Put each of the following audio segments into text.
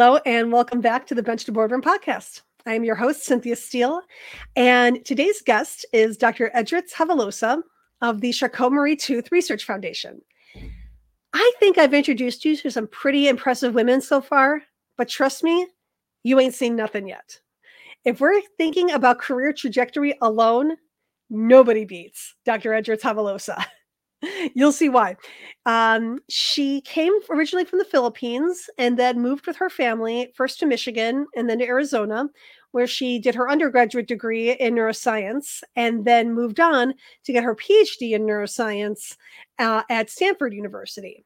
Hello, and welcome back to the Bench to Boardroom podcast. I am your host, Cynthia Steele, and today's guest is Dr. Edritz Javelosa of the Charcot Marie Tooth Research Foundation. I think I've introduced you to some pretty impressive women so far, but trust me, you ain't seen nothing yet. If we're thinking about career trajectory alone, nobody beats Dr. Edritz Javelosa. You'll see why. Um, she came originally from the Philippines and then moved with her family first to Michigan and then to Arizona, where she did her undergraduate degree in neuroscience and then moved on to get her PhD in neuroscience uh, at Stanford University.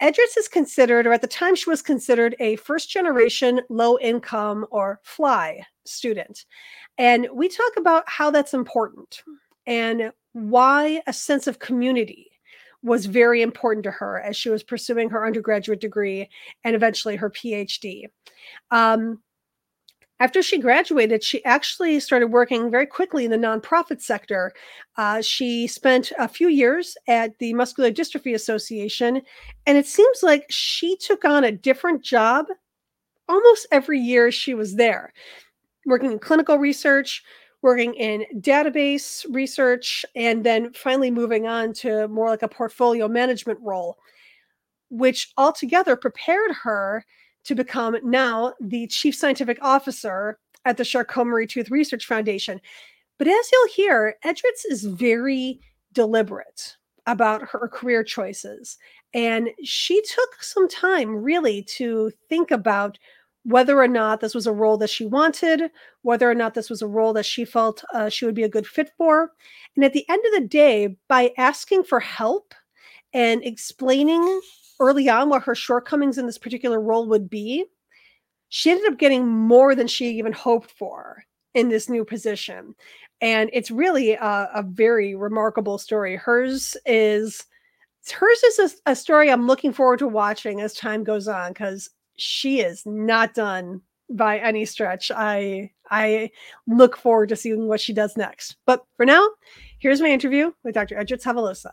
Edritz is considered, or at the time, she was considered a first generation low income or FLI student. And we talk about how that's important and why a sense of community was very important to her as she was pursuing her undergraduate degree and eventually her PhD. Um, after she graduated, she actually started working very quickly in the nonprofit sector. Uh, she spent a few years at the Muscular Dystrophy Association, and it seems like she took on a different job almost every year she was there, working in clinical research, working in database research, and then finally moving on to more like a portfolio management role, which altogether prepared her to become now the chief scientific officer at the Charcot Marie Tooth Research Foundation. But as you'll hear, Edritz is very deliberate about her career choices. And she took some time really to think about whether or not this was a role that she wanted, whether or not this was a role that she felt uh, she would be a good fit for. And at the end of the day, by asking for help and explaining early on what her shortcomings in this particular role would be, she ended up getting more than she even hoped for in this new position. And it's really a, a very remarkable story. Hers is hers is a, a story I'm looking forward to watching as time goes on because she is not done by any stretch. I I look forward to seeing what she does next. But for now, here's my interview with Dr. Edritz Javelosa.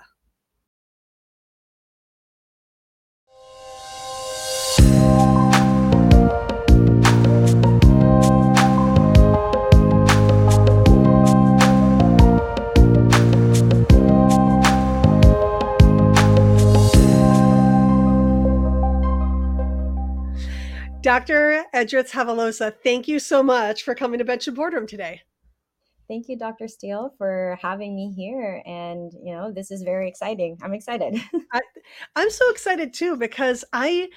Dr. Edritz Javelosa, thank you so much for coming to Bench and Boardroom today. Thank you, Dr. Steele, for having me here. And, you know, this is very exciting. I'm excited. I, I'm so excited too because I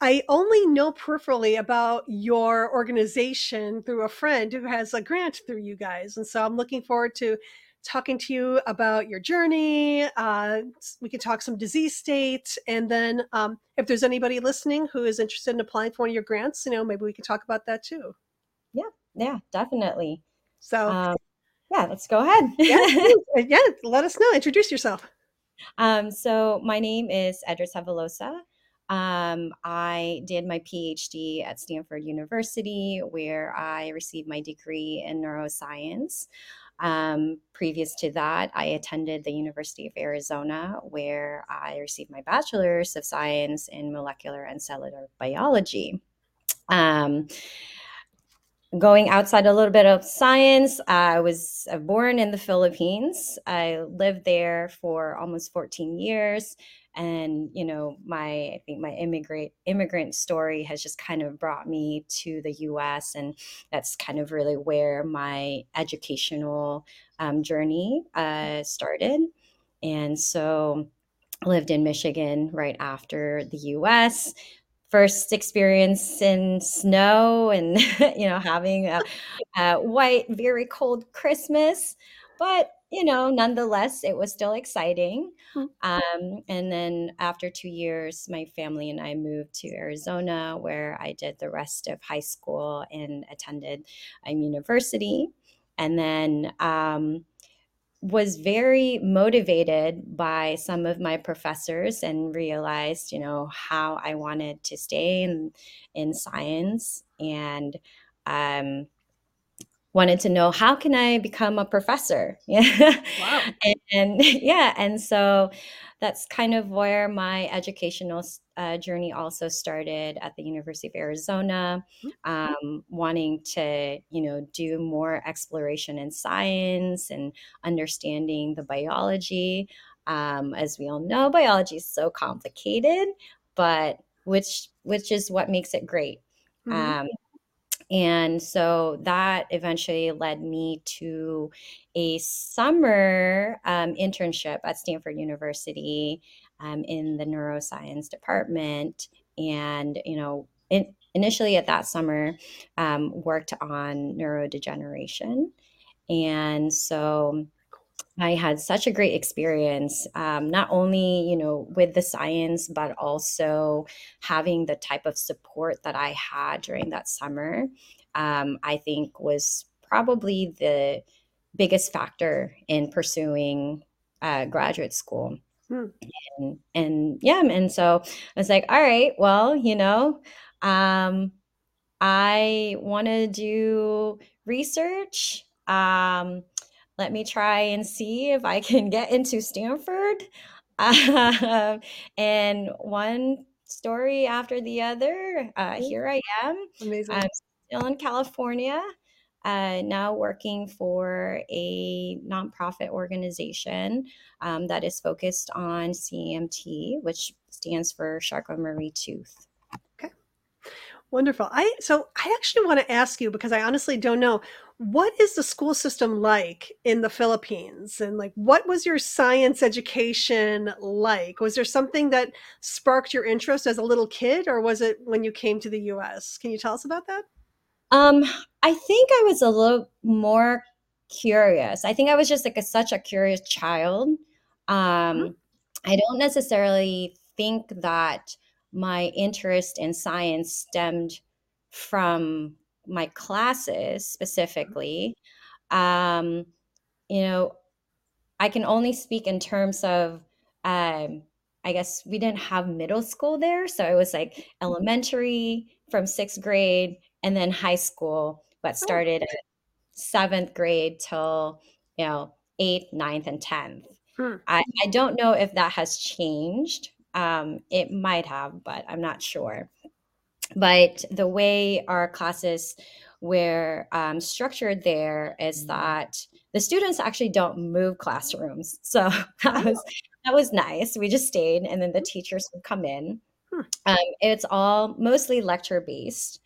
I only know peripherally about your organization through a friend who has a grant through you guys. And so I'm looking forward to talking to you about your journey. Uh, we can talk some disease state, and then um, if there's anybody listening who is interested in applying for one of your grants, you know, maybe we could talk about that too. Yeah, yeah, definitely. So, um, yeah, let's go ahead. yeah, yeah, let us know. Introduce yourself. Um, so my name is Edritz Javelosa. Um, I did my PhD at Stanford University, where I received my degree in neuroscience. Um, previous to that, I attended the University of Arizona, where I received my bachelor's of science in molecular and cellular biology. Um, going outside a little bit of science, I was uh, born in the Philippines. I lived there for almost 14 years and you know my i think my immigrant immigrant story has just kind of brought me to the us and that's kind of really where my educational um, journey uh, started. And so lived in michigan right after the us first experience in snow and you know having a, a white very cold christmas. But you know, nonetheless, it was still exciting. Mm-hmm. Um, and then after two years, my family and I moved to Arizona, where I did the rest of high school and attended a university. And then um, was very motivated by some of my professors and realized, you know, how I wanted to stay in in science and um, wanted to know how can I become a professor? Yeah. Wow. and, and, yeah, and so that's kind of where my educational uh, journey also started at the University of Arizona, mm-hmm. um, wanting to, you know, do more exploration in science and understanding the biology. Um, as we all know, biology is so complicated, but which which is what makes it great. Mm-hmm. Um, and so that eventually led me to a summer um, internship at Stanford University um, in the neuroscience department. And, you know, in, initially at that summer, um, worked on neurodegeneration. And so I had such a great experience, um, not only you know with the science, but also having the type of support that I had during that summer. Um, I think was probably the biggest factor in pursuing uh, graduate school. Hmm. And, and yeah, and so I was like, all right, well, you know, um, I want to do research. Um, let me try and see if I can get into Stanford. Uh, and one story after the other, uh, here I am. Amazing. I'm still in California, uh, now working for a nonprofit organization um, that is focused on CMT, which stands for Charcot-Marie Tooth. Okay. Wonderful. I so I actually want to ask you because I honestly don't know what is the school system like in the Philippines? And like, what was your science education like? Was there something that sparked your interest as a little kid, or was it when you came to the US? Can you tell us about that? Um, I think I was a little more curious. I think I was just like a, such a curious child. Um, mm-hmm. I don't necessarily think that my interest in science stemmed from my classes specifically, um, you know, I can only speak in terms of, um, I guess we didn't have middle school there. So it was like mm-hmm. elementary from sixth grade and then high school, but oh, started at seventh grade till, you know, eighth, ninth, and 10th. Hmm. I, I don't know if that has changed. Um, it might have, but I'm not sure but the way our classes were um, structured there is mm-hmm. that the students actually don't move classrooms. So that was that was nice. We just stayed and then the teachers would come in. Um, it's all mostly lecture based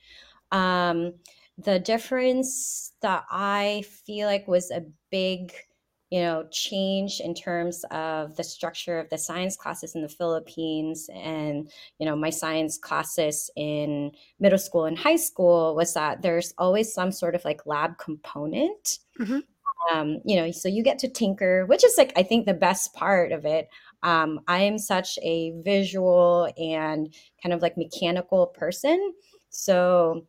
um, the difference that i feel like was a big you know change in terms of the structure of the science classes in the philippines. And you know my science classes in middle school and high school was that there's always some sort of like lab component. Mm-hmm. um, you know so you get to tinker which is like i think the best part of it. Um, i am such a visual and kind of like mechanical person. So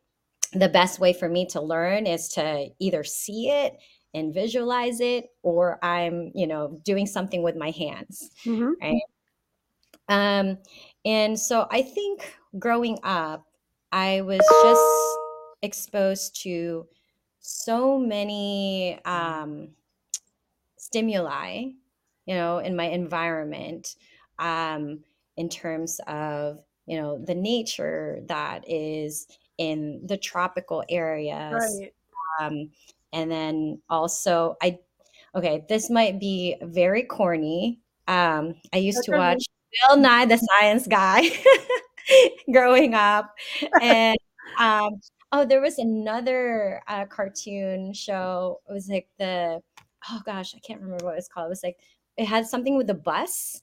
the best way for me to learn is to either see it and visualize it or i'm you know doing something with my hands mm-hmm. right um and so i think growing up i was just exposed to so many um stimuli you know in my environment um in terms of you know the nature that is in the tropical areas right. um, and then also, I, okay, this might be very corny. Um, I used to watch Bill Nye the Science Guy growing up. And, um, oh, there was another uh, cartoon show. It was like the, oh gosh, I can't remember what it was called. It was like, it had something with the bus.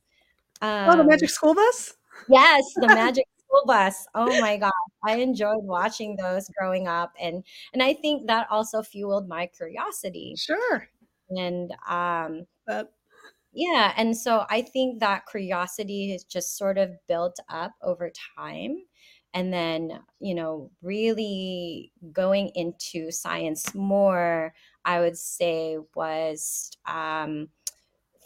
Um, oh, the Magic School Bus? Yes, the Magic school bus. Oh my god, I enjoyed watching those growing up, and and I think that also fueled my curiosity. Sure. And um, but yeah, and so I think that curiosity has just sort of built up over time. And then, you know, really going into science more, I would say was um,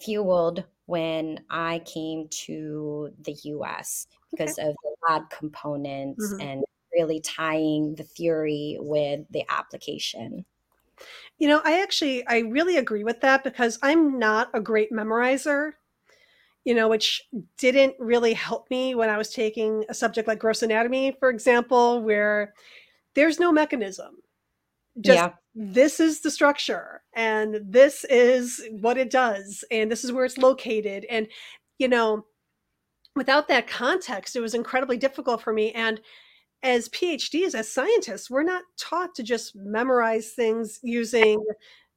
fueled when I came to the US because okay. of the lab components mm-hmm. and really tying the theory with the application. You know, I actually I really agree with that because I'm not a great memorizer. you know, which didn't really help me when I was taking a subject like gross anatomy, for example, where there's no mechanism. Just Yeah. this is the structure and this is what it does and this is where it's located. And, you know, without that context, it was incredibly difficult for me. And as PhDs, as scientists, we're not taught to just memorize things using,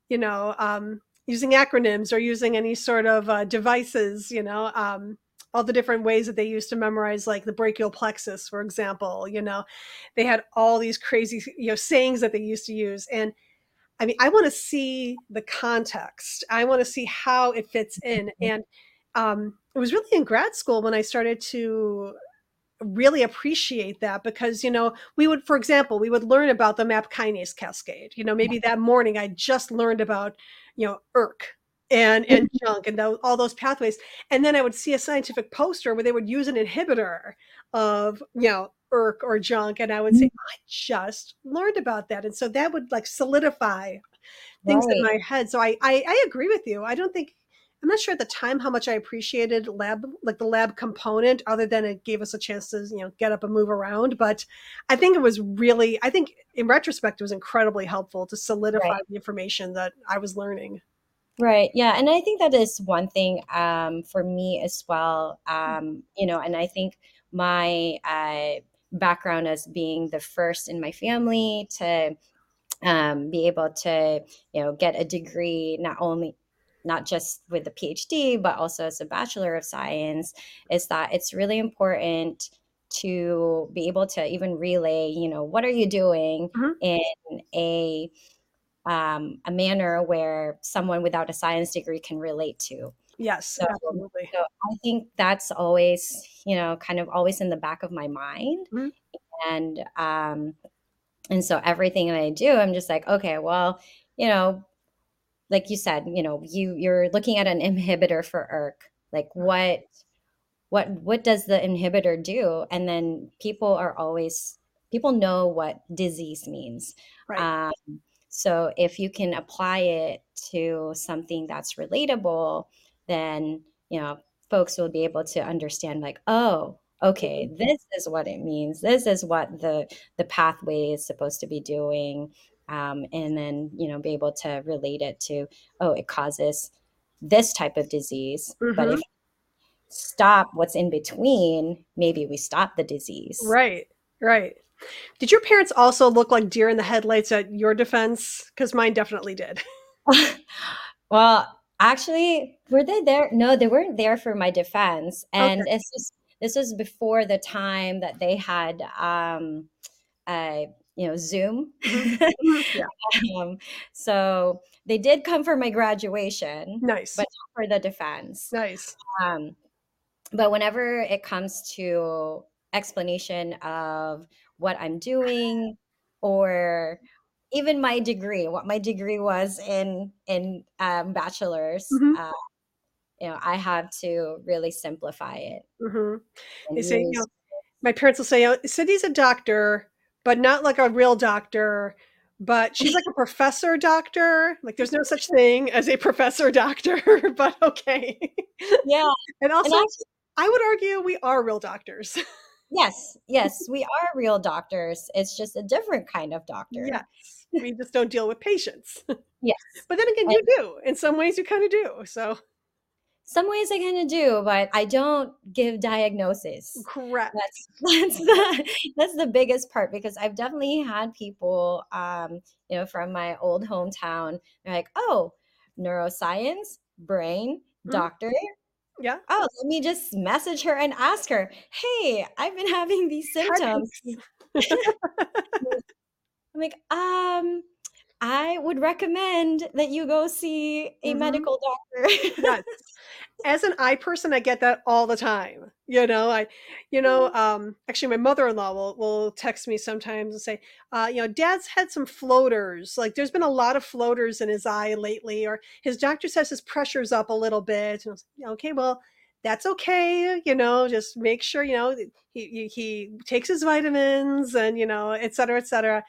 you know, um, using acronyms or using any sort of uh, devices, you know, um, all the different ways that they used to memorize, like the brachial plexus, for example, you know, they had all these crazy, you know, sayings that they used to use. And I mean, I want to see the context. I want to see how it fits in. And um, it was really in grad school when I started to really appreciate that because you know we would for example we would learn about the MAP kinase cascade. You know maybe that morning i just learned about you know ERK and and JNK and those, all those pathways. And then i would see a scientific poster where they would use an inhibitor of you know ERK or JNK and i would say i just learned about that. And so that would like solidify things in my head. So I, I i agree with you. I don't think i'm not sure at the time how much i appreciated lab like the lab component other than it gave us a chance to you know get up and move around but i think it was really i think in retrospect it was incredibly helpful to solidify Right. the information that i was learning Right. Yeah. And I think that is one thing um, for me as well. Um, you know, and I think my uh, background as being the first in my family to um, be able to, you know, get a degree, not only not just with the PhD, but also as a Bachelor of Science, is that it's really important to be able to even relay, you know, what are you doing Mhm. in a um, a manner where someone without a science degree can relate to. yes So, absolutely so I think that's always, you know, kind of always in the back of my mind. Mhm. And um, and so everything that I do, I'm just like, okay, well, you know, like you said, you know, you you're looking at an inhibitor for ERK. Like what what what does the inhibitor do? And then people are always people know what disease means. right Um, so if you can apply it to something that's relatable, then you know folks will be able to understand like, oh, okay, this is what it means. This is what the the pathway is supposed to be doing. Um, and then you know be able to relate it to oh it causes this type of disease but if stop what's in between maybe we stop the disease. Right right. Did your parents also look like deer in the headlights at your defense? Because mine definitely did. Well, actually, were they there? No, they weren't there for my defense. And okay. this was this was before the time that they had um uh you know Zoom. Mhm. Mhm. yeah um, so they did come for my graduation, nice but not for the defense. nice Um, but whenever it comes to explanation of what I'm doing or even my degree, what my degree was in in um, bachelor's, hmm uh, you know, I have to really simplify it hmm they and say you know my parents will say, "Oh, Cindy's a doctor, but not like a real doctor, but she's like a professor doctor. Like there's no such thing as a professor doctor, but okay." yeah, And and also, I would argue we are real doctors. yes, yes, we are real doctors. It's just a different kind of doctor. Yes, we just don't deal with patients. Yes, But then again, and you do. In some ways, you kind of do. So, some ways I kind of do, but I don't give diagnosis. correct. That's that's the that's the biggest part because I've definitely had people, um, you know, from my old hometown. They're like, "Oh, neuroscience, brain, Mhm. doctor. Yeah. Oh, let me just message her and ask her, hey, I've been having these symptoms." I'm like, um, I would recommend that you go see a hmm medical doctor. Yes. As an eye person, I get that all the time. You know, I, you know, um, actually, my mother-in-law will will text me sometimes and say, uh, you know, Dad's had some floaters. Like, there's been a lot of floaters in his eye lately, or his doctor says his pressure's up a little bit. And I was like, okay, well, that's okay. You know, just make sure you know he he, he takes his vitamins and you know, et cetera, et cetera.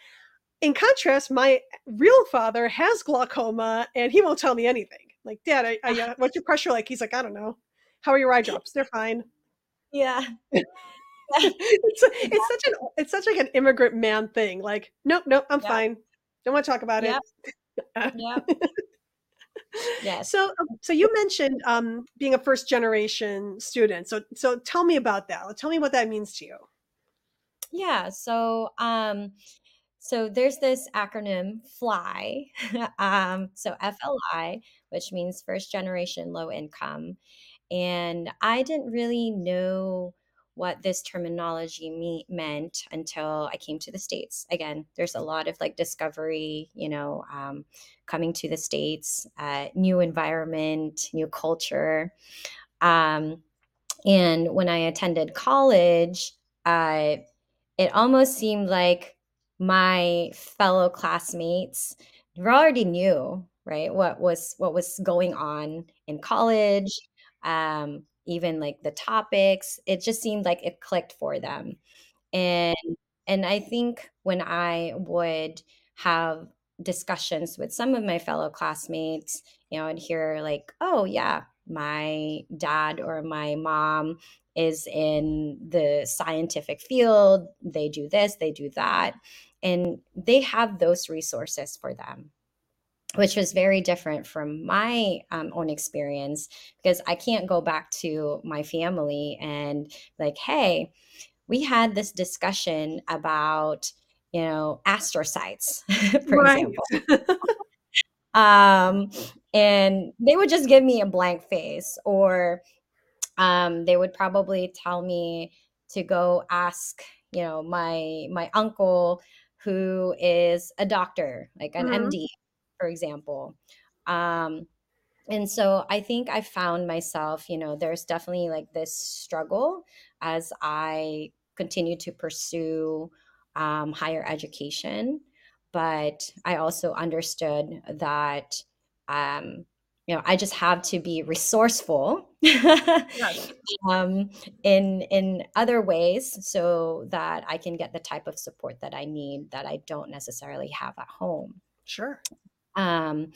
In contrast, my real father has glaucoma and he won't tell me anything. Like, Dad, I, I, uh, what's your pressure like? He's like, I don't know. How are your eye drops? They're fine. Yeah. it's, it's such an it's such like an immigrant man thing. Like, nope, nope, I'm yep. fine. Don't want to talk about yep. it. yeah. Yes. So, um, so you mentioned um, being a first generation student. So, so tell me about that. Tell me what that means to you. Yeah. So, um, so there's this acronym FLY, um, so FLI, which means first generation low income. And I didn't really know what this terminology me- meant until I came to the States. Again, there's a lot of like discovery, you know, um, coming to the States, uh, new environment, new culture. Um, and when I attended college, uh, it almost seemed like my fellow classmates already knew right what was what was going on in college um, even like the topics it just seemed like it clicked for them. And and i think when i would have discussions with some of my fellow classmates you know and hear like oh yeah my dad or my mom is in the scientific field they do this they do that and they have those resources for them which was very different from my um, own experience because I can't go back to my family and like, hey, we had this discussion about you know astrocytes, for example. um, and they would just give me a blank face, or um, they would probably tell me to go ask you know my my uncle who is a doctor, like an mm-hmm. MD, for example. Um, and so I think I found myself, you know, there's definitely like this struggle as I continue to pursue um, higher education. But I also understood that, um, you know, I just have to be resourceful um, in in other ways so that I can get the type of support that I need that I don't necessarily have at home. Sure. Um,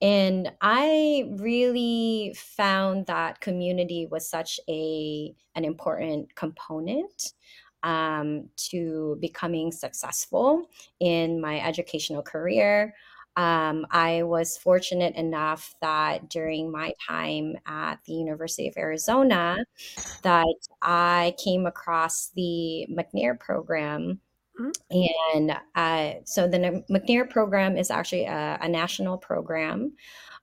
and I really found that community was such a an important component um, to becoming successful in my educational career. Um, I was fortunate enough that during my time at the University of Arizona, that I came across the McNair program Mm-hmm. And uh, so the McNair program is actually a, a national program.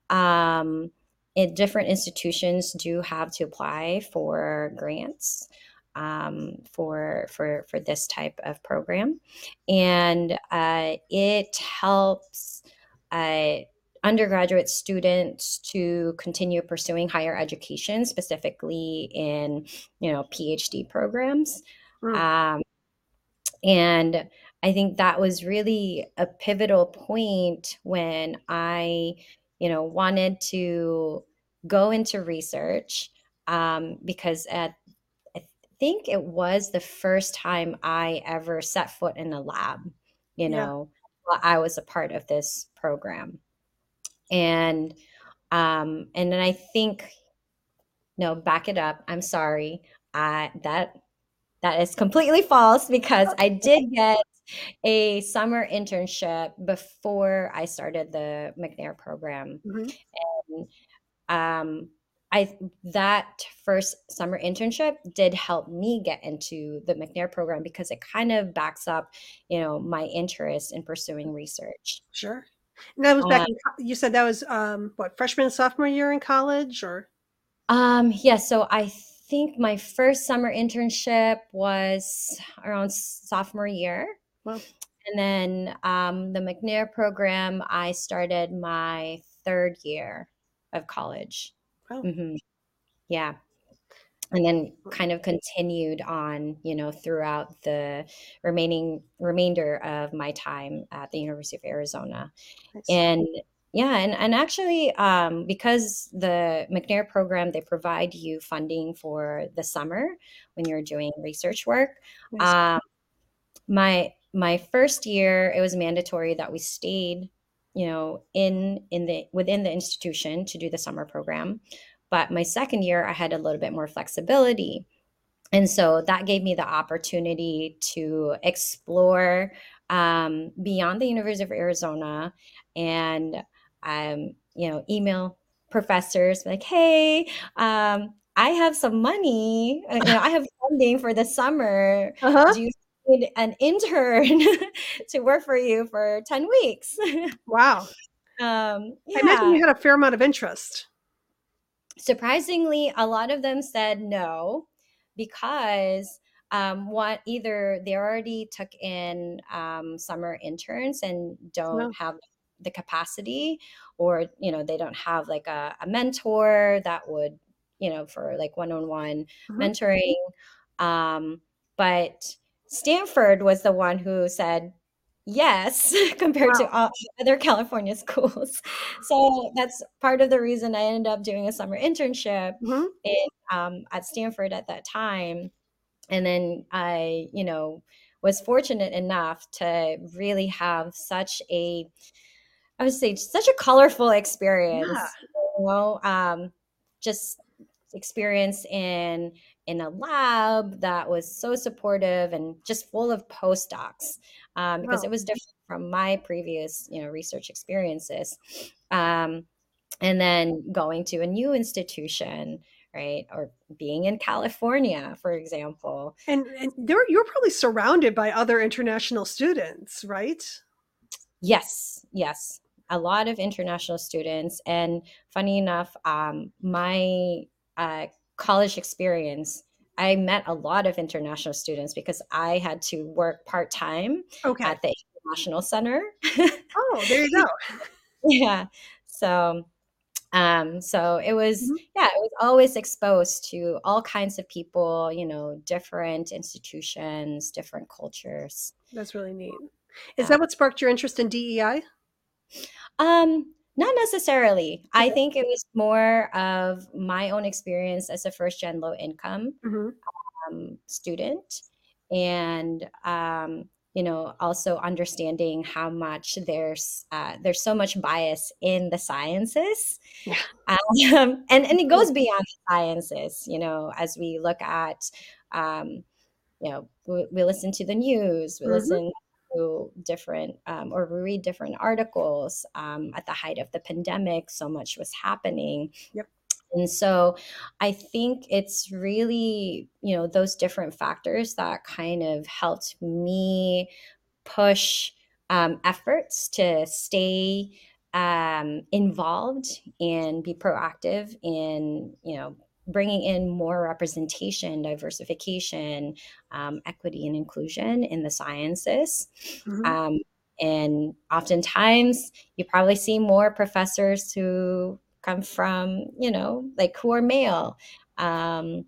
Um, it, different institutions do have to apply for grants um, for for for this type of program, and uh, it helps. Uh, undergraduate students to continue pursuing higher education, specifically in you know PhD programs. Mm. Um, and I think that was really a pivotal point when I, you know, wanted to go into research um, because at I think it was the first time I ever set foot in a lab, you know, I was a part of this program. And um, and then I think no, back it up. I'm sorry. I that that is completely false because I did get a summer internship before I started the McNair program. Mm-hmm. And um, I that first summer internship did help me get into the McNair program because it kind of backs up, you know, my interest in pursuing research. Sure. And that was back. Um, in, you said that was um, what freshman sophomore year in college, or? Um. Yeah. So I think my first summer internship was around sophomore year. Wow. And then um, the McNair program, I started my third year of college. Wow. Mm-hmm. Yeah. And then kind of continued on, you know, throughout the remaining remainder of my time at the University of Arizona. And yeah, and, and actually, um, because the McNair program, they provide you funding for the summer when you're doing research work. Um, my my first year, it was mandatory that we stayed, you know, in in the within the institution to do the summer program. But my second year, I had a little bit more flexibility. And so that gave me the opportunity to explore um, beyond the University of Arizona and, um, you know, email professors like, hey, um, I have some money, uh, you know, I have funding for the summer. Uh-huh. Do you need an intern to work for you for 10 weeks? Wow. Um, yeah. I imagine you had a fair amount of interest. Surprisingly, a lot of them said no because um, what either they already took in um, summer interns and don't no. have the capacity or you know they don't have like a, a mentor that would you know for like one-on-one mm-hmm. mentoring um, but stanford was the one who said yes compared wow. to all other california schools so that's part of the reason i ended up doing a summer internship mm-hmm. in, um, at stanford at that time and then i you know was fortunate enough to really have such a i would say such a colorful experience yeah. you know um, just experience in in a lab that was so supportive and just full of postdocs um, because wow. it was different from my previous you know research experiences. Um, and then going to a new institution right or being in california for example. And, and there you're probably surrounded by other international students right? Yes yes. A lot of international students. And funny enough um, my uh, college experience, I met a lot of international students because I had to work part time okay. at the International Center. oh, there you go. yeah. So, um, so it was, mm-hmm. yeah, it was always exposed to all kinds of people, you know, different institutions, different cultures. That's really neat. Is yeah. that what sparked your interest in DEI? Um, not necessarily. I think it was more of my own experience as a first gen low income mm-hmm. um, student. And, um, you know, also understanding how much there's uh, there's so much bias in the sciences, yeah. um, and and it goes beyond the sciences. You know, as we look at, um, you know, we, we, listen to the news, we mm-hmm. listen through different um, or read different articles um, at the height of the pandemic so much was happening. Yep. And so i think it's really you know those different factors that kind of helped me push um, efforts to stay um, involved and be proactive in you know bringing in more representation, diversification, um, equity, and inclusion in the sciences. Mm-hmm. Um, and oftentimes, you probably see more professors who come from, you know, like who are male, um,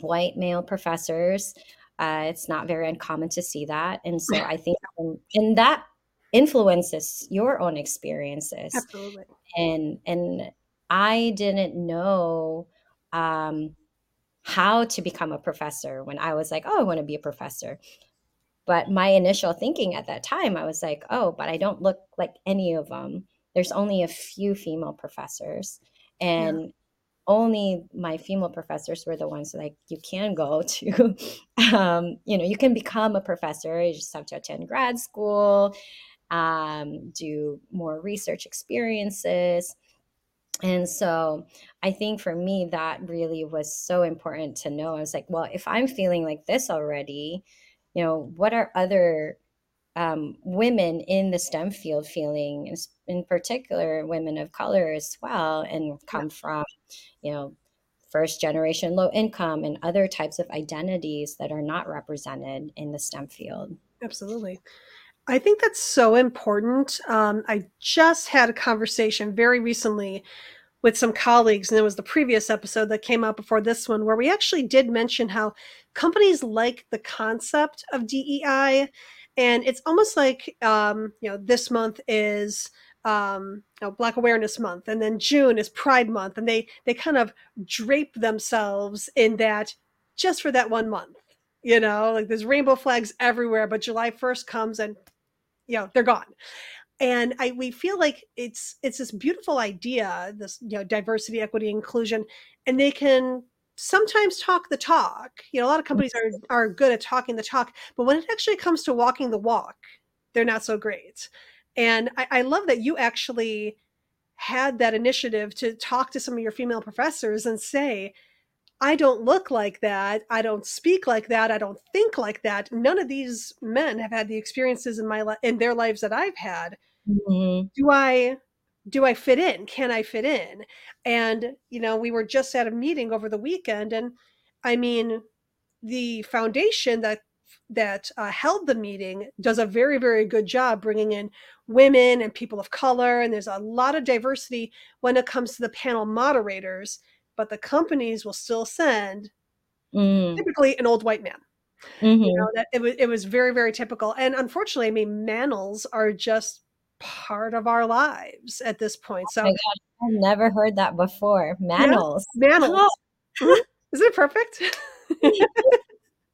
white male professors. Uh, it's not very uncommon to see that. And so I think, and that influences your own experiences. Absolutely. And, and I didn't know um, how to become a professor when I was like, oh, I want to be a professor. But my initial thinking at that time, I was like, oh, but I don't look like any of them. There's only a few female professors. And yeah. only my female professors were the ones like you can go to um, you know you can become a professor you just have to attend grad school um, do more research experiences and so I think for me, that really was so important to know. I was like, well, if I'm feeling like this already, you know, what are other um, women in the STEM field feeling, in particular, women of color as well, and come from, you know, first generation low income and other types of identities that are not represented in the STEM field. Absolutely. I think that's so important. Um, I just had a conversation very recently with some colleagues, and it was the previous episode that came out before this one, where we actually did mention how companies like the concept of DEI. And it's almost like, um, you know, this month is um, you know, Black Awareness Month, and then June is Pride Month, and they they kind of drape themselves in that just for that one month. You know, like there's rainbow flags everywhere, but July 1st comes and you know they're gone. and I we feel like it's it's this beautiful idea, this you know diversity, equity, inclusion, and they can sometimes talk the talk. You know, a lot of mm-hmm. companies are are good at talking the talk, but when it actually comes to walking the walk, they're not so great. And I, I love that you actually had that initiative to talk to some of your female professors and say, I don't look like that. I don't speak like that. I don't think like that. None of these men have had the experiences in my li- in their lives that I've had. Mm-hmm. Do I do I fit in? Can I fit in? And you know, we were just at a meeting over the weekend and I mean, the foundation that that uh, held the meeting does a very very good job bringing in women and people of color and there's a lot of diversity when it comes to the panel moderators but the companies will still send Mm. typically an old white man. Mhm. You know, that it was it was very, very typical. And unfortunately, I mean, manels are just part of our lives at this point. So my I've never heard that before. Manels. manels. Mhm. Isn't it perfect?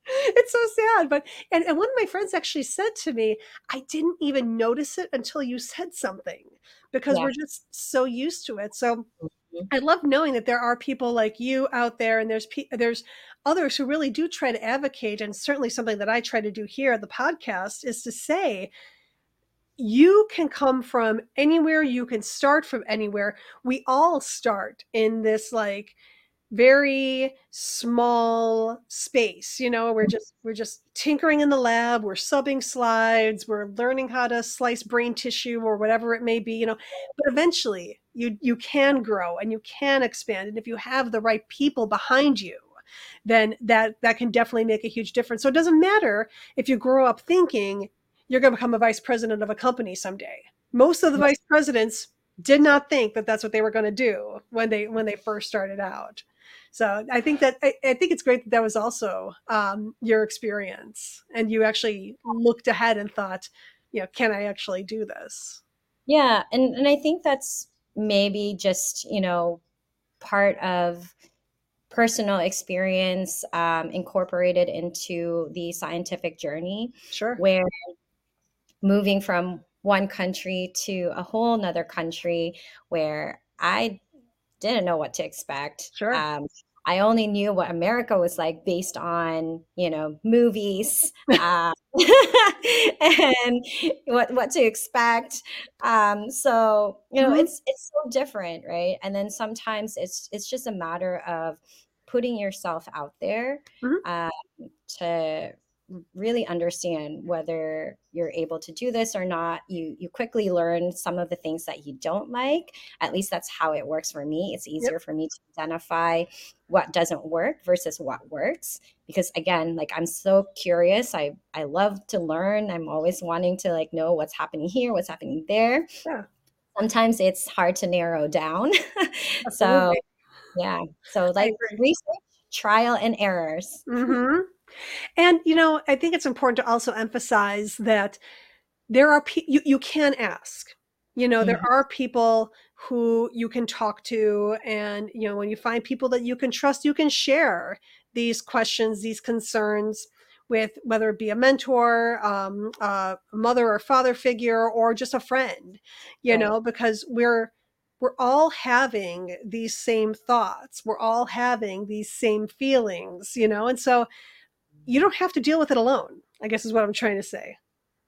it's so sad. But and, and one of my friends actually said to me, I didn't even notice it until you said something because Yeah. we're just so used to it. So Mhm. Mm-hmm. I love knowing that there are people like you out there, and there's pe- there's others who really do try to advocate, and certainly something that I try to do here at the podcast is to say you can come from anywhere, you can start from anywhere. We all start in this like very small space you know we're mm-hmm. just we're just tinkering in the lab we're subbing slides we're learning how to slice brain tissue or whatever it may be you know but eventually you you can grow and you can expand and if you have the right people behind you then that that can definitely make a huge difference. So it doesn't matter if you grow up thinking you're going to become a vice president of a company someday. Most of the vice presidents did not think that that's what they were going to do when they when they first started out. So I think that I, I think it's great that that was also um, your experience, and you actually looked ahead and thought, you know, can I actually do this? Yeah, and and I think that's maybe just, you know, part of personal experience um, incorporated into the scientific journey Sure. where moving from one country to a whole nother country where I didn't know what to expect. Sure. Um, I only knew what America was like based on, you know, movies uh, and what what to expect. Um, so you know, Mhm. it's it's so different, right? And then sometimes it's it's just a matter of putting yourself out there Mhm. um, to really understand whether you're able to do this or not. You you quickly learn some of the things that you don't like. At least that's how it works for me. It's easier for me to identify what doesn't work versus what works. Because again like i'm so curious. I i love to learn. I'm always wanting to like know what's happening here what's happening there. Yeah. sometimes it's hard to narrow down. So yeah. So like research trial and errors. Hmm And you know, I think it's important to also emphasize that there are pe- you you can ask. You know, there Mhm. are people who you can talk to, and you know, when you find people that you can trust, you can share these questions, these concerns with whether it be a mentor, um, a mother or father figure, or just a friend. You Right. know, because we're we're all having these same thoughts, we're all having these same feelings. You know, and so you don't have to deal with it alone. I guess is what I'm trying to say.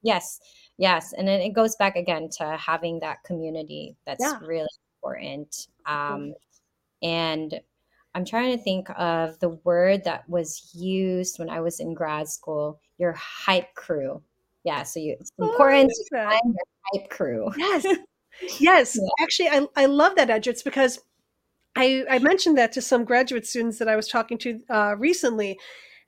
Yes, yes, and then it goes back again to having that community that's Yeah. really important. Um, and I'm trying to think of the word that was used when I was in grad school, your hype crew. Yeah, so you, it's Oh, important like to find your hype crew. Yes. Yes. Yeah. Actually, I, I love that, Edritz, because I, I mentioned that to some graduate students that I was talking to uh, recently.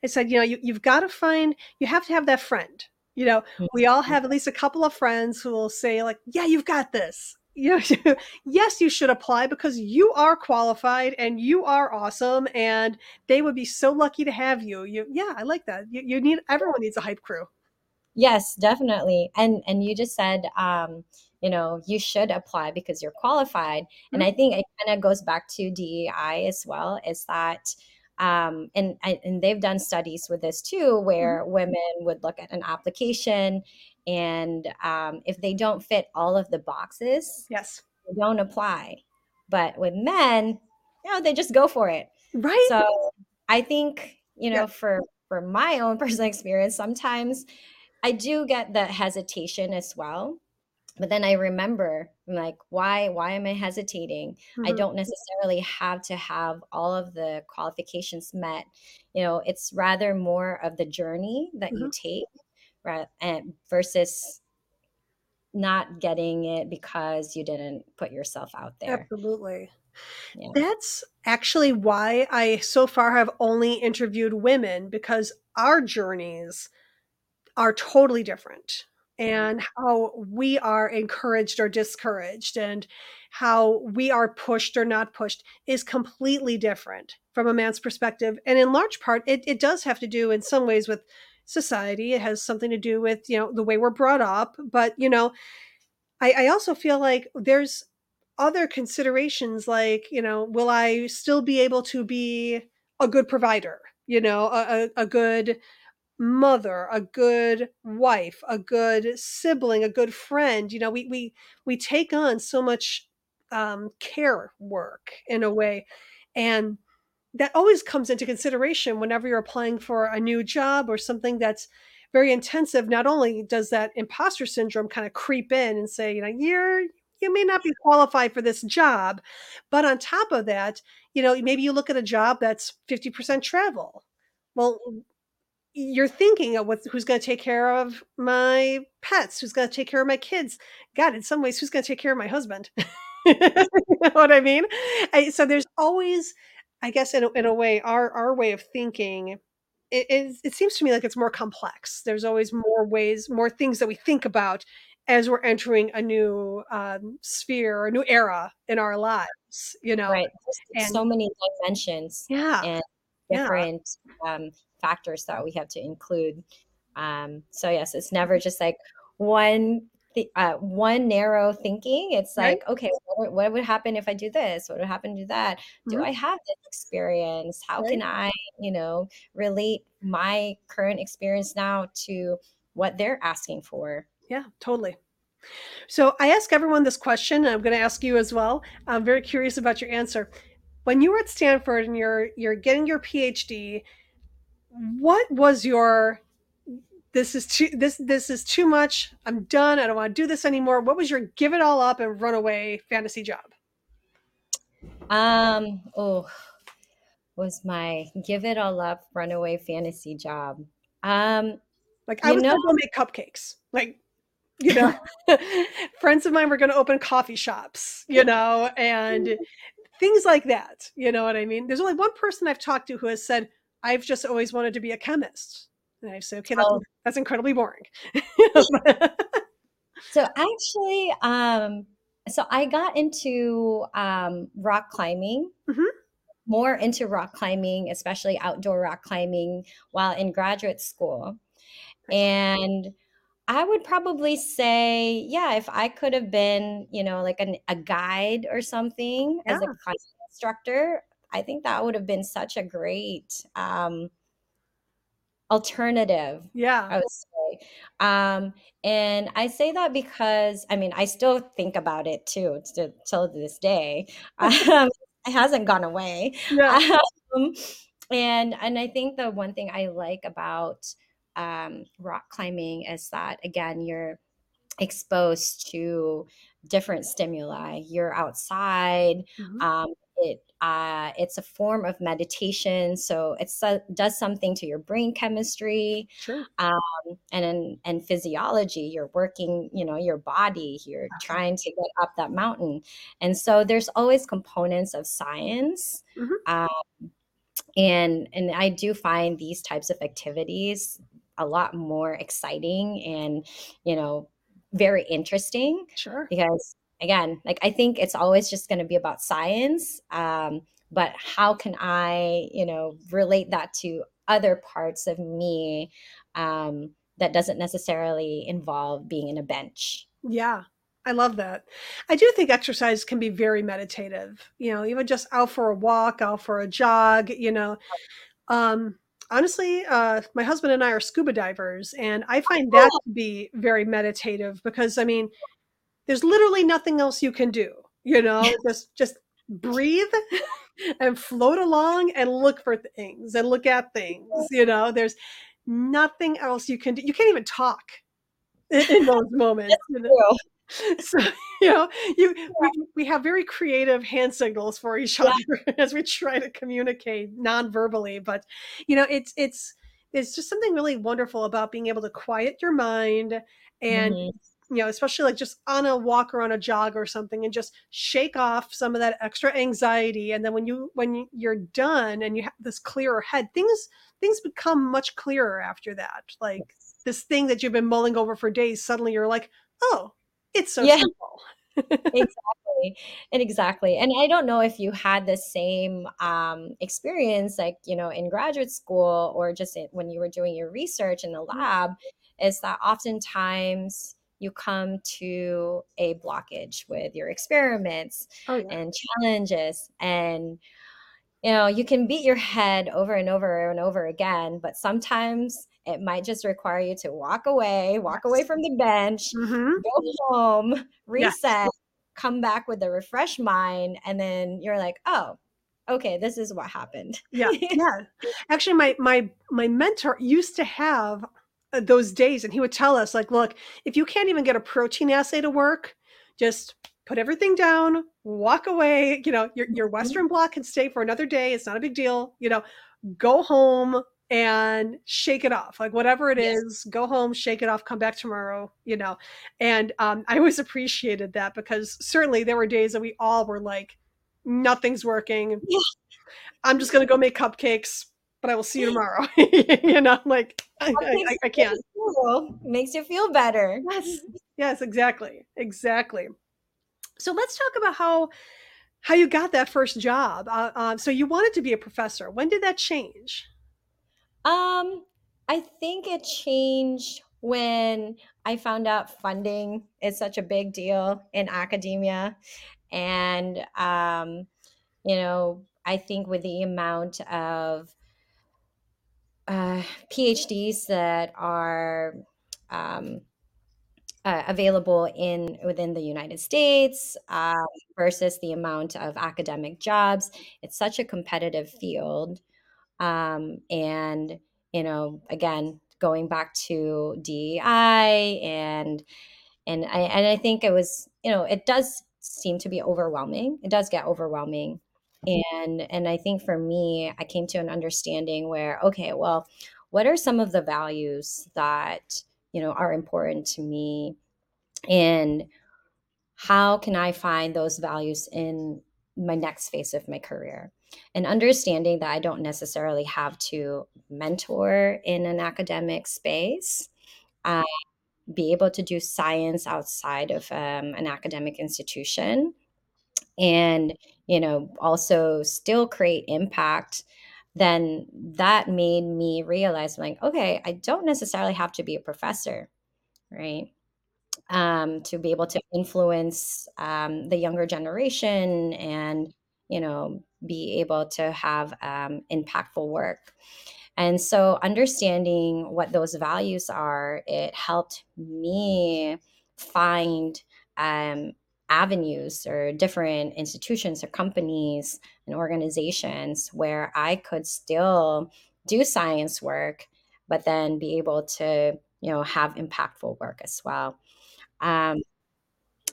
I said, you know, you, you've got to find, you have to have that friend. You know, we all have at least a couple of friends who will say, like, yeah, you've got this. You know, yes, you should apply because you are qualified and you are awesome, and they would be so lucky to have you. You, yeah, I like that. You, you need everyone needs a hype crew. Yes, definitely. And and you just said um, you know, you should apply because you're qualified. And I think it kind of goes back to DEI as well, is that um, and and they've done studies with this too, where women would look at an application and um, if they don't fit all of the boxes yes. they don't apply. But with men you know they just go for it. Right? So i think you know Yeah. for for my own personal experience sometimes i do get the hesitation as well but then i remember I'm like why why am i hesitating I Mhm. don't necessarily have to have all of the qualifications met. You know, it's rather more of the journey that you take right, and versus not getting it because you didn't put yourself out there. Absolutely. Yeah. That's actually why I so far have only interviewed women because our journeys are totally different and how we are encouraged or discouraged and how we are pushed or not pushed is completely different from a man's perspective. And in large part, it, it does have to do in some ways with society. It has something to do with, you know, the way we're brought up. But, you know, I, I also feel like there's other considerations like, you know, will I still be able to be a good provider, you know, a, a, a good mother, a good wife, a good sibling, a good friend. You know, we we we take on so much um, care work in a way, and that always comes into consideration whenever you're applying for a new job or something that's very intensive. Not only does that imposter syndrome kind of creep in and say, you know, you're you may not be qualified for this job, but on top of that, you know, maybe you look at a job that's 50% travel. Well, you're thinking of what who's going to take care of my pets, who's going to take care of my kids. God, in some ways, who's going to take care of my husband? you know what I mean? I, so there's always, I guess, in a, in a way, our our way of thinking. It, it, it seems to me like it's more complex. There's always more ways, more things that we think about as we're entering a new um, sphere, a new era in our lives. You know, Right. And so many dimensions yeah, and yeah, different um, factors that we have to include. Um, so yes, it's never just like one th- uh, one narrow thinking. It's right. like, okay, what, would- what would happen if I do this? What would happen to that? Do Mhm, I have this experience? How right. can I, you know, relate my current experience now to what they're asking for? Yeah, totally. So I ask everyone this question, and I'm going to ask you as well. I'm very curious about your answer. When you were at Stanford and you're you're getting your PhD, what was your this is too this this is too much. I'm done. I don't want to do this anymore. What was your give it all up and run away fantasy job? Um, oh, was my give it all up runaway fantasy job. Um, Like I was know, going to go make cupcakes. Like you know, friends of mine were going to open coffee shops. You know, and things like that. You know what I mean? There's only one person I've talked to who has said, I've just always wanted to be a chemist. And I say, okay, that's oh, that's incredibly boring. so actually, um, so I got into um rock climbing, Mhm. more into rock climbing, especially outdoor rock climbing while in graduate school. And I would probably say, yeah, if I could have been, you know, like an, a guide or something as a Yeah, instructor, I think that would have been such a great um, alternative, yeah, I would say. Um, and I say that because, I mean, I still think about it too, to, till this day. Um, it hasn't gone away. yeah, Um, and and I think the one thing I like about um, rock climbing is that again you're exposed to different stimuli. You're outside. mhm, Um, it uh, it's a form of meditation, so it so, does something to your brain chemistry sure. um, and in, and physiology. You're working, you know, your body. You're trying to get up that mountain, and so there's always components of science. Mhm, Um, and and I do find these types of activities a lot more exciting and you know very interesting Sure. because again like I think it's always just going to be about science um, but how can I you know relate that to other parts of me um, that doesn't necessarily involve being in a bench Yeah, I love that. I do think exercise can be very meditative. You know, even just out for a walk, out for a jog, you know. Um, honestly, uh, my husband and I are scuba divers, and I find that Oh. to be very meditative because I mean, there's literally nothing else you can do. You know, just just breathe and float along and look for things and look at things. You know, there's nothing else you can do. You can't even talk in, in those moments. You know? So you know, you we, we have very creative hand signals for each Yeah. other as we try to communicate non-verbally. But you know, it's it's it's just something really wonderful about being able to quiet your mind and Mhm. you know, especially like just on a walk or on a jog or something and just shake off some of that extra anxiety. And then when you when you- you're done and you have this clearer head, things things become much clearer after that. Like this thing that you've been mulling over for days, suddenly you're like, oh, it's so Yeah. simple. Exactly. And exactly. And I don't know if you had the same um, experience, like, you know, in graduate school or just in, when you were doing your research in the lab, is that oftentimes you come to a blockage with your experiments Oh yeah. and challenges and you know you can beat your head over and over and over again but sometimes it might just require you to walk away walk away from the bench hmm go home, Yes. reset, come back with a refreshed mind, and then you're like, oh, okay, this is what happened. Yeah. Yeah. Actually, my my my mentor used to have uh, those days, and he would tell us, like, look, if you can't even get a protein assay to work, just put everything down, walk away. You know, your your Mhm. Western blot can stay for another day. It's not a big deal. You know, go home and shake it off like whatever it Yes. is go home shake it off come back tomorrow you know and um, i always appreciated that because certainly there were days that we all were like nothing's working Yeah. i'm just going to go make cupcakes but i will see you tomorrow you know like I, I, I can't Makes you feel better. yes yes exactly exactly so let's talk about how how you got that first job uh, uh, so you wanted to be a professor when did that change Um, I think it changed when I found out funding is such a big deal in academia. And, um, you know, I think with the amount of uh, PhDs that are um, uh, available in within the United States uh, versus the amount of academic jobs, it's such a competitive field um, and you know again going back to DEI and and I and I think it was you know it does seem to be overwhelming. It does get overwhelming. And and I think for me I came to an understanding where okay well what are some of the values that you know are important to me? And how can I find those values in my next phase of my career? And understanding that I don't necessarily have to mentor in an academic space, uh, be able to do science outside of um, an academic institution, and you know also still create impact. Then that made me realize, like, okay, I don't necessarily have to be a professor, right? um, to be able to influence um, the younger generation and you know be able to have um, impactful work. And so understanding what those values are it helped me find um, avenues or different institutions or companies and organizations where i could still do science work but then be able to you know have impactful work as well. Um,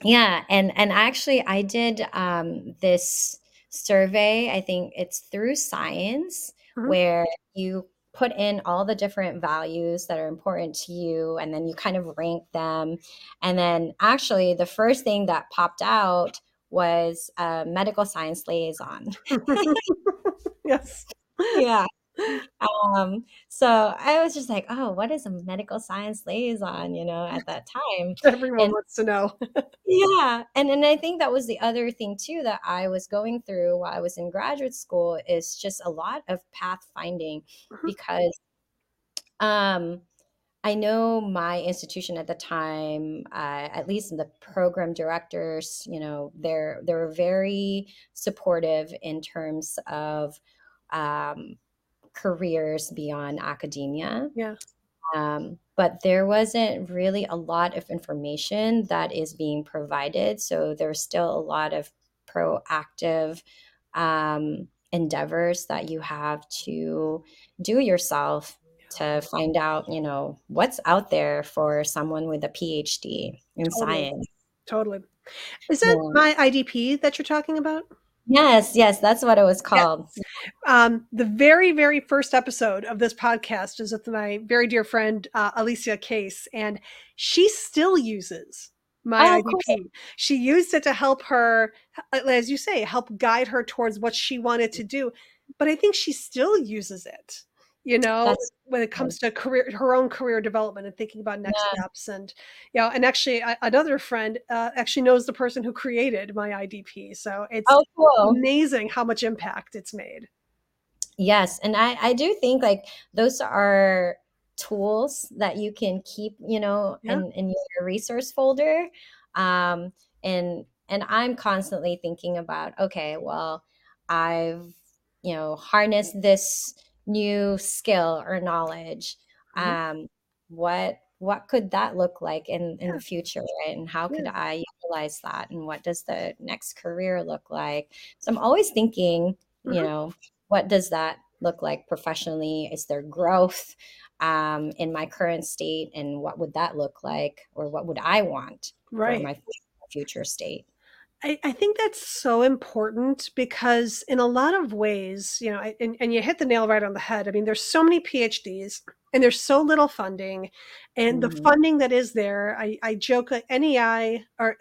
yeah, and and actually, I did um, this survey. I think it's through Science, Mhm. where you put in all the different values that are important to you, and then you kind of rank them. And then, actually, the first thing that popped out was a medical science liaison. yes Yeah. Um, so I was just like, oh, what is a medical science liaison, you know, at that time? everyone And wants to know Yeah, and and I think that was the other thing too that I was going through while I was in graduate school is just a lot of path finding Mhm. because um I know my institution at the time, uh, at least the program directors, you know, they're they were very supportive in terms of um, careers beyond academia. Yeah. Um, but there wasn't really a lot of information that is being provided. So there's still a lot of proactive um, endeavors that you have to do yourself to find out, you know, what's out there for someone with a PhD in Totally. science. Totally. Is that Yeah. my IDP that you're talking about? Yes, yes, that's what it was called. Um, the very, very first episode of this podcast is with my very dear friend uh, Alicia Case, and she still uses my Oh. IDP. She used it to help her, uh, as you say, help guide her towards what she wanted to do. But I think she still uses it. You know, That's when it comes to career, her own career development and thinking about next Yeah. steps, and you know, and actually, I, another friend uh, actually knows the person who created my IDP. So it's oh cool. amazing how much impact it's made. Yes, and I I do think like those are tools that you can keep, you know, Yeah. in in your resource folder. Um, and and I'm constantly thinking about, okay, well, I've, you know, harnessed this new skill or knowledge. Mhm. Um, what what could that look like in in Yeah. the future, right? And how could Yeah. I utilize that? And what does the next career look like? So I'm always thinking, you Mhm. know, what does that look like professionally? Is there growth um, in my current state? And what would that look like? Or what would I want for my future state? I, I think that's so important because in a lot of ways, you know, I- and, and you hit the nail right on the head. I mean, there's so many PhDs and there's so little funding, and the Mhm. funding that is there, I, I joke that NEI or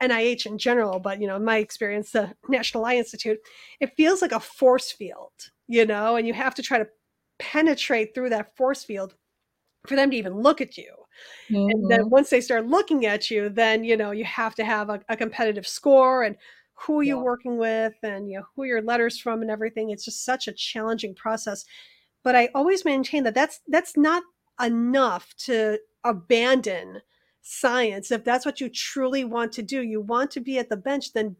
NIH in general, but you know, in my experience, the National Eye Institute, it feels like a force field, you know, and you have to try to penetrate through that force field for them to even look at you and then Mhm. once they start looking at you then you know you have to have a, a competitive score and who you're Yeah. working with and you know who your letters from and everything it's just such a challenging process but i always maintain that that's that's not enough to abandon science if that's what you truly want to do you want to be at the bench then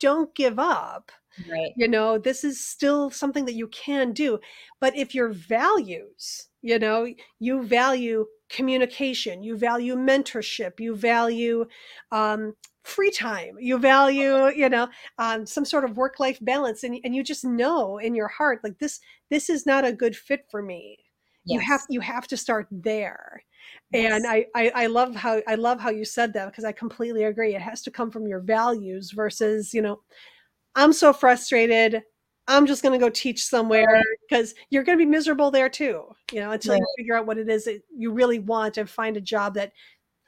don't give up Right. you know this is still something that you can do but if your values you know you value communication you value mentorship you value um, free time you value you know um, some sort of work life balance and, and you just know in your heart like this this is not a good fit for me. You have you have to start there. Yes. and I, I i love how i love how you said that because i completely agree. It has to come from your values versus you know i'm so frustrated i'm just going to go teach somewhere because you're going to be miserable there too you know until you figure out what it is that you really want and find a job that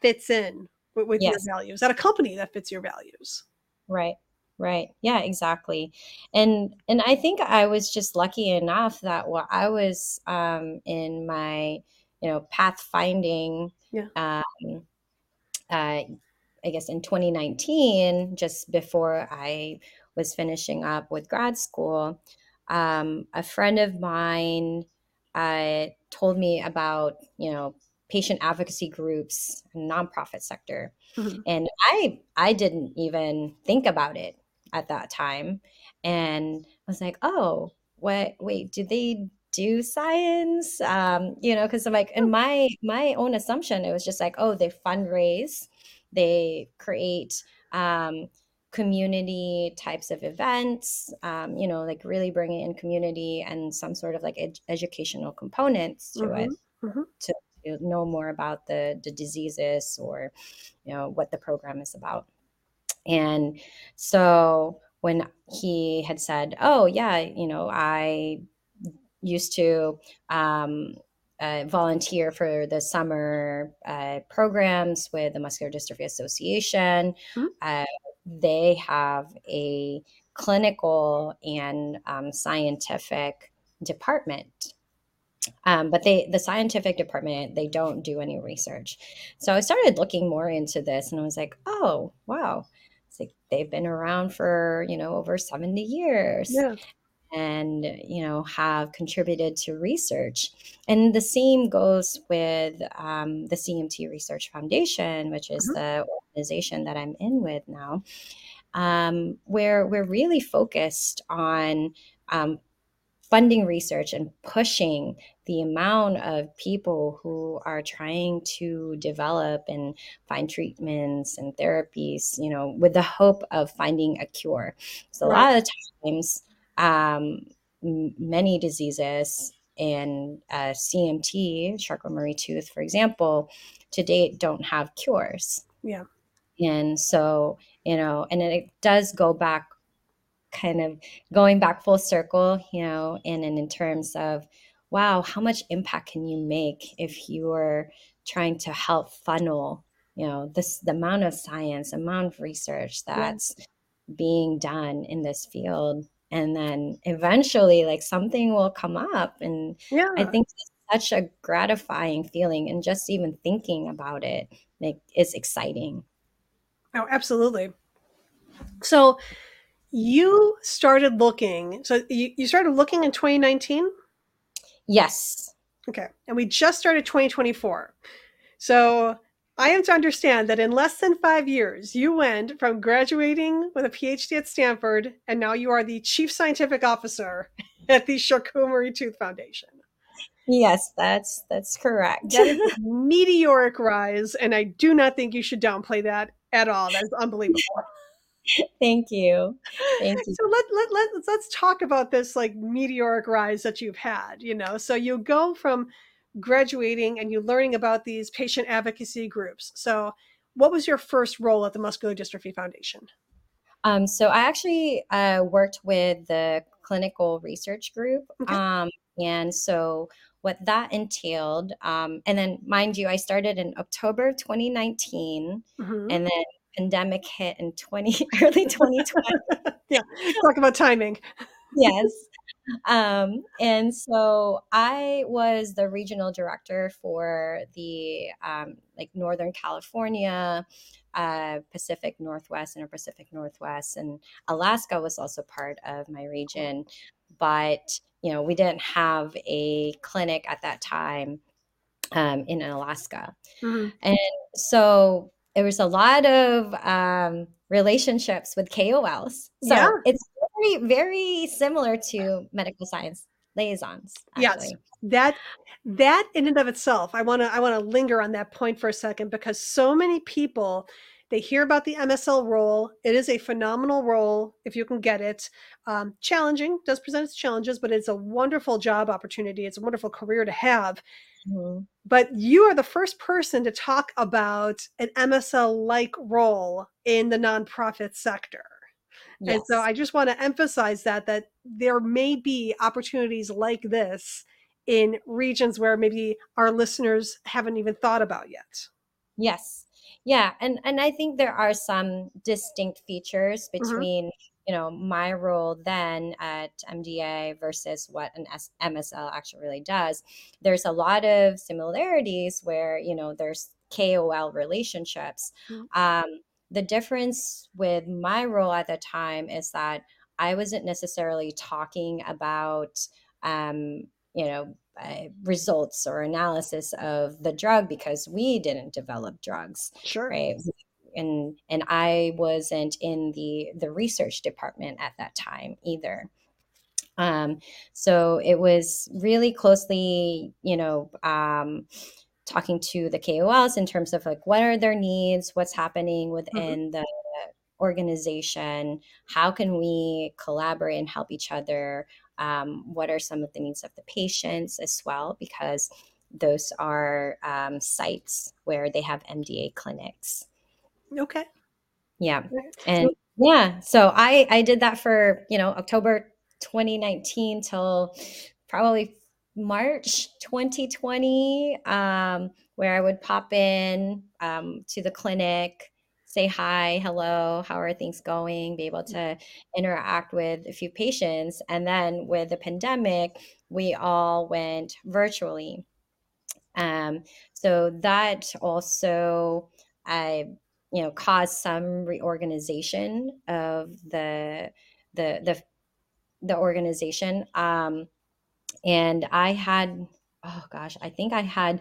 fits in with, with your values at a company that fits your values Right. Right. Yeah, exactly. And and I think I was just lucky enough that while I was um in my, you know, pathfinding Yeah. um uh I guess in 2019, just before I was finishing up with grad school, um, a friend of mine uh, told me about, you know, patient advocacy groups and nonprofit sector. Mhm. and i i didn't even think about it at that time. And i was like oh what wait do they do science? Um you know because i'm like in my my own assumption it was just like oh they fundraise they create um community types of events um you know like really bringing in community and some sort of like ed- educational components to it Mhm. Mhm. to to know more about the the diseases or you know what the program is about and so when he had said oh yeah you know i used to um, uh, volunteer for the summer uh, programs with the muscular dystrophy association Mhm. uh, they have a clinical and um, scientific department. Um, but they the scientific department they don't do any research. So i started looking more into this and i was like oh wow. It's like they've been around for you know over 70 years. Yeah and you know have contributed to research and the same goes with um, the cmt research foundation which is Mhm. the organization that i'm in with now um, where we're really focused on um, funding research and pushing the amount of people who are trying to develop and find treatments and therapies, you know, with the hope of finding a cure. So right. a lot of times, um, many diseases and uh, CMT, Charcot-Marie tooth, for example, to date don't have cures. Yeah. And so, you know, and it does go back kind of going back full circle, you know, and, and in terms of, wow, how much impact can you make if you're trying to help funnel, you know, this the amount of science, amount of research that's yeah. being done in this field. And then eventually like something will come up. And yeah. I think it's such a gratifying feeling. And just even thinking about it like is exciting. Oh, absolutely. So you started looking. So you, you started looking in 2019? Yes. Okay. And we just started 2024. So I am to understand that in less than five years, you went from graduating with a PhD at Stanford, and now you are the chief scientific officer at the Charcot-Marie Tooth Foundation. Yes, that's that's correct. That is meteoric rise, and I do not think you should downplay that at all. That is unbelievable. Thank you. Thank you. So let, let, let, let's, let's talk about this like meteoric rise that you've had, you know, so you go from graduating and you learning about these patient advocacy groups. So what was your first role at the Muscular Dystrophy Foundation? Um, so I actually uh, worked with the clinical research group. Okay. Um, and so what that entailed, um, and then mind you, I started in October of 2019, mm-hmm. and then pandemic hit in 20 early 2020 yeah talk about timing yes um, and so i was the regional director for the um, like northern california uh, pacific northwest and pacific northwest and alaska was also part of my region but you know we didn't have a clinic at that time um, in alaska mm-hmm. and so there was a lot of um, relationships with KOLs. So yeah. it's very, very similar to medical science liaisons. Actually. Yes, that that in and of itself, I want to I want to linger on that point for a second because so many people they hear about the MSL role. It is a phenomenal role if you can get it. Um, challenging does present its challenges, but it's a wonderful job opportunity. It's a wonderful career to have. Mm-hmm. But you are the first person to talk about an MSL like role in the nonprofit sector. Yes. And so I just want to emphasize that that there may be opportunities like this in regions where maybe our listeners haven't even thought about yet. Yes. Yeah, and and I think there are some distinct features mm-hmm. between mm-hmm you know my role then at mda versus what an msl actually really does there's a lot of similarities where you know there's kol relationships mm-hmm. um, the difference with my role at the time is that i wasn't necessarily talking about um, you know uh, results or analysis of the drug because we didn't develop drugs sure right and and I wasn't in the the research department at that time either. Um, so it was really closely, you know, um, talking to the KOLs in terms of like what are their needs, what's happening mm-hmm. within mm-hmm. the organization, how can we collaborate and help each other, um, what are some of the needs of the patients as well, because those are um, sites where they have MDA clinics. Okay. Yeah. And yeah, so I I did that for, you know, October 2019 till probably March 2020 um, where I would pop in um, to the clinic, say hi, hello, how are things going, be able to interact with a few patients. And then with the pandemic, we all went virtually. Um, so that also I you know cause some reorganization of the the the the organization um and i had oh gosh i think i had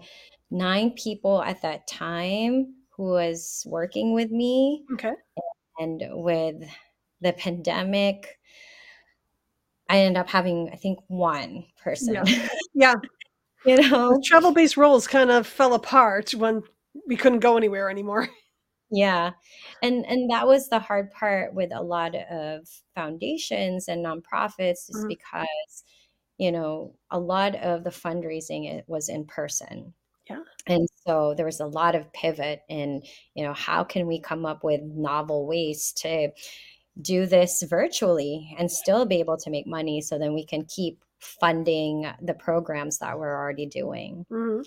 nine people at that time who was working with me okay and with the pandemic I ended up having, I think, one person. Yeah. yeah. you know, travel based roles kind of fell apart when we couldn't go anywhere anymore. Yeah. And and that was the hard part with a lot of foundations and nonprofits is Mhm. because, you know, a lot of the fundraising it was in person. Yeah. And so there was a lot of pivot in, you know, how can we come up with novel ways to do this virtually and still be able to make money so then we can keep funding the programs that we're already doing. Mhm.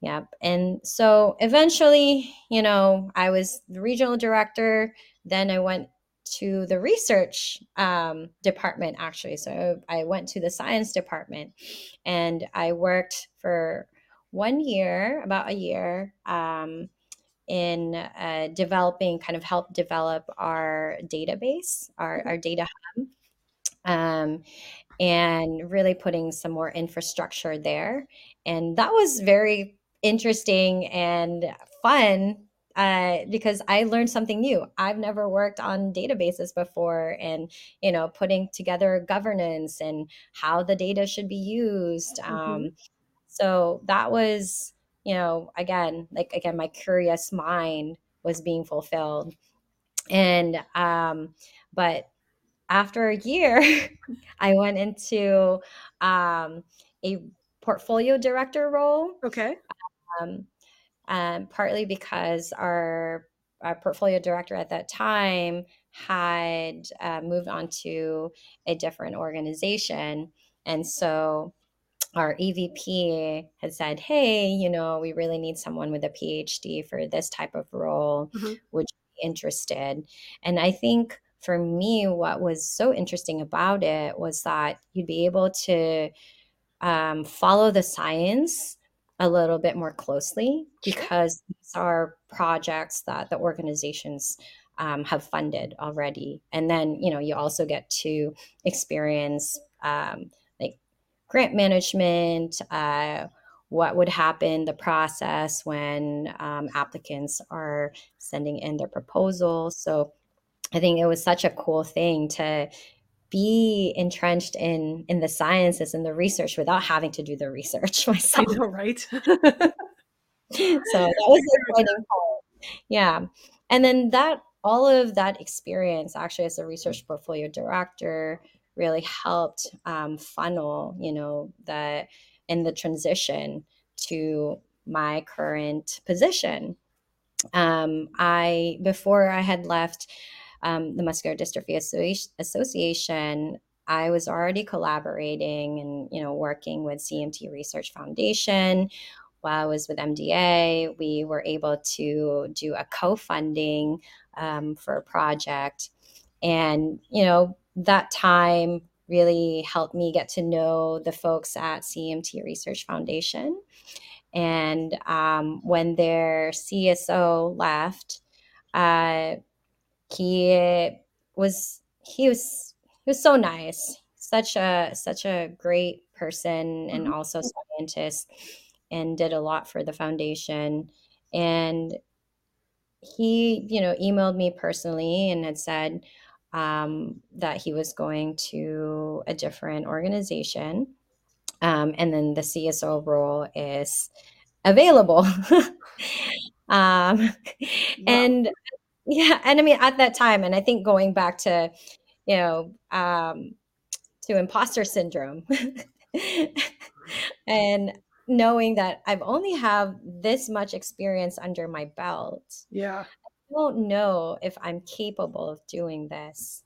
Yep. And so eventually, you know, I was the regional director. Then I went to the research um, department, actually. So I went to the science department and I worked for one year, about a year, um, in uh, developing, kind of help develop our database, our, our data hub. Um, and really putting some more infrastructure there. And that was very interesting and fun uh, because I learned something new. I've never worked on databases before, and you know, putting together governance and how the data should be used. Mhm. Um, so that was, you know, again, like again, my curious mind was being fulfilled, and um, but after a year, I went into um, a portfolio director role Okay. um, um, partly because our, our portfolio director at that time had uh, moved on to a different organization. And so our EVP had said, Hey, you know, we really need someone with a PhD for this type of role. Mhm. Would you be interested? And I think for me, what was so interesting about it was that you'd be able to um, follow the science a little bit more closely because these are projects that the organizations um, have funded already. And then, you know, you also get to experience um, like grant management, uh, what would happen, the process when um, applicants are sending in their proposals. So I think it was such a cool thing to be entrenched in in the sciences and the research without having to do the research myself. know, right? So that was exciting. Yeah. And then that all of that experience actually as a research portfolio director really helped um, funnel, you know, the in the transition to my current position. Um, I before I had left um, the Muscular Dystrophy Associ- Association, I was already collaborating and you know working with CMT Research Foundation. While I was with MDA, we were able to do a co-funding um, for a project, and you know that time really helped me get to know the folks at CMT Research Foundation. And um, when their CSO left, uh, he was he was he was so nice such a such a great person and Mhm. also scientist and did a lot for the foundation and he you know emailed me personally and had said um, that he was going to a different organization um, and then the cso role is available um, Wow. and yeah, and I mean at that time, and I think going back to, you know, um, to imposter syndrome, and knowing that I've only have this much experience under my belt, Yeah. I don't know if I'm capable of doing this,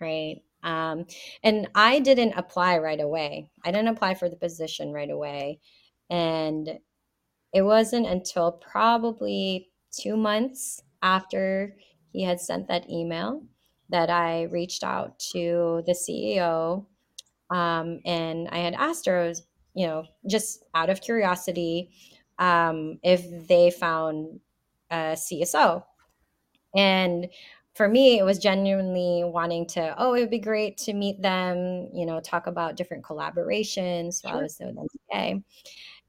right? Um, and I didn't apply right away. I didn't apply for the position right away, and it wasn't until probably two months after he had sent that email that I reached out to the CEO. Um, and I had asked her, you know, just out of curiosity, um, if they found a CSO. And for me, it was genuinely wanting to, oh, it would be great to meet them, you know, talk about different collaborations while I Sure. was with MDA.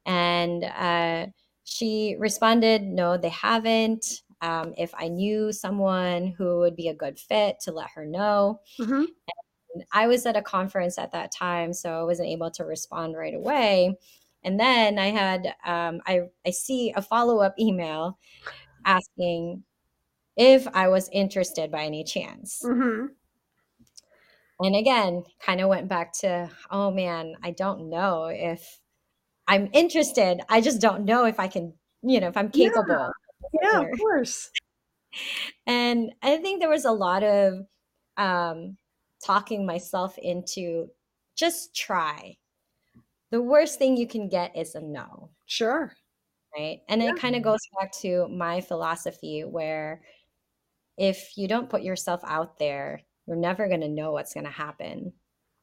And uh, she responded, no, they haven't. Um, if I knew someone who would be a good fit, to let her know. Mhm. I was at a conference at that time, so I wasn't able to respond right away. And then I had um, I I see a follow up email asking if I was interested by any chance. Mm-hmm. And again, kind of went back to, oh man, I don't know if I'm interested. I just don't know if I can, you know, if I'm capable. Yeah, yeah of course. And I think there was a lot of um, talking myself into just try. The worst thing you can get is a no. Sure. Right. And yeah. it kind of goes back to my philosophy where if you don't put yourself out there, you're never going to know what's going to happen.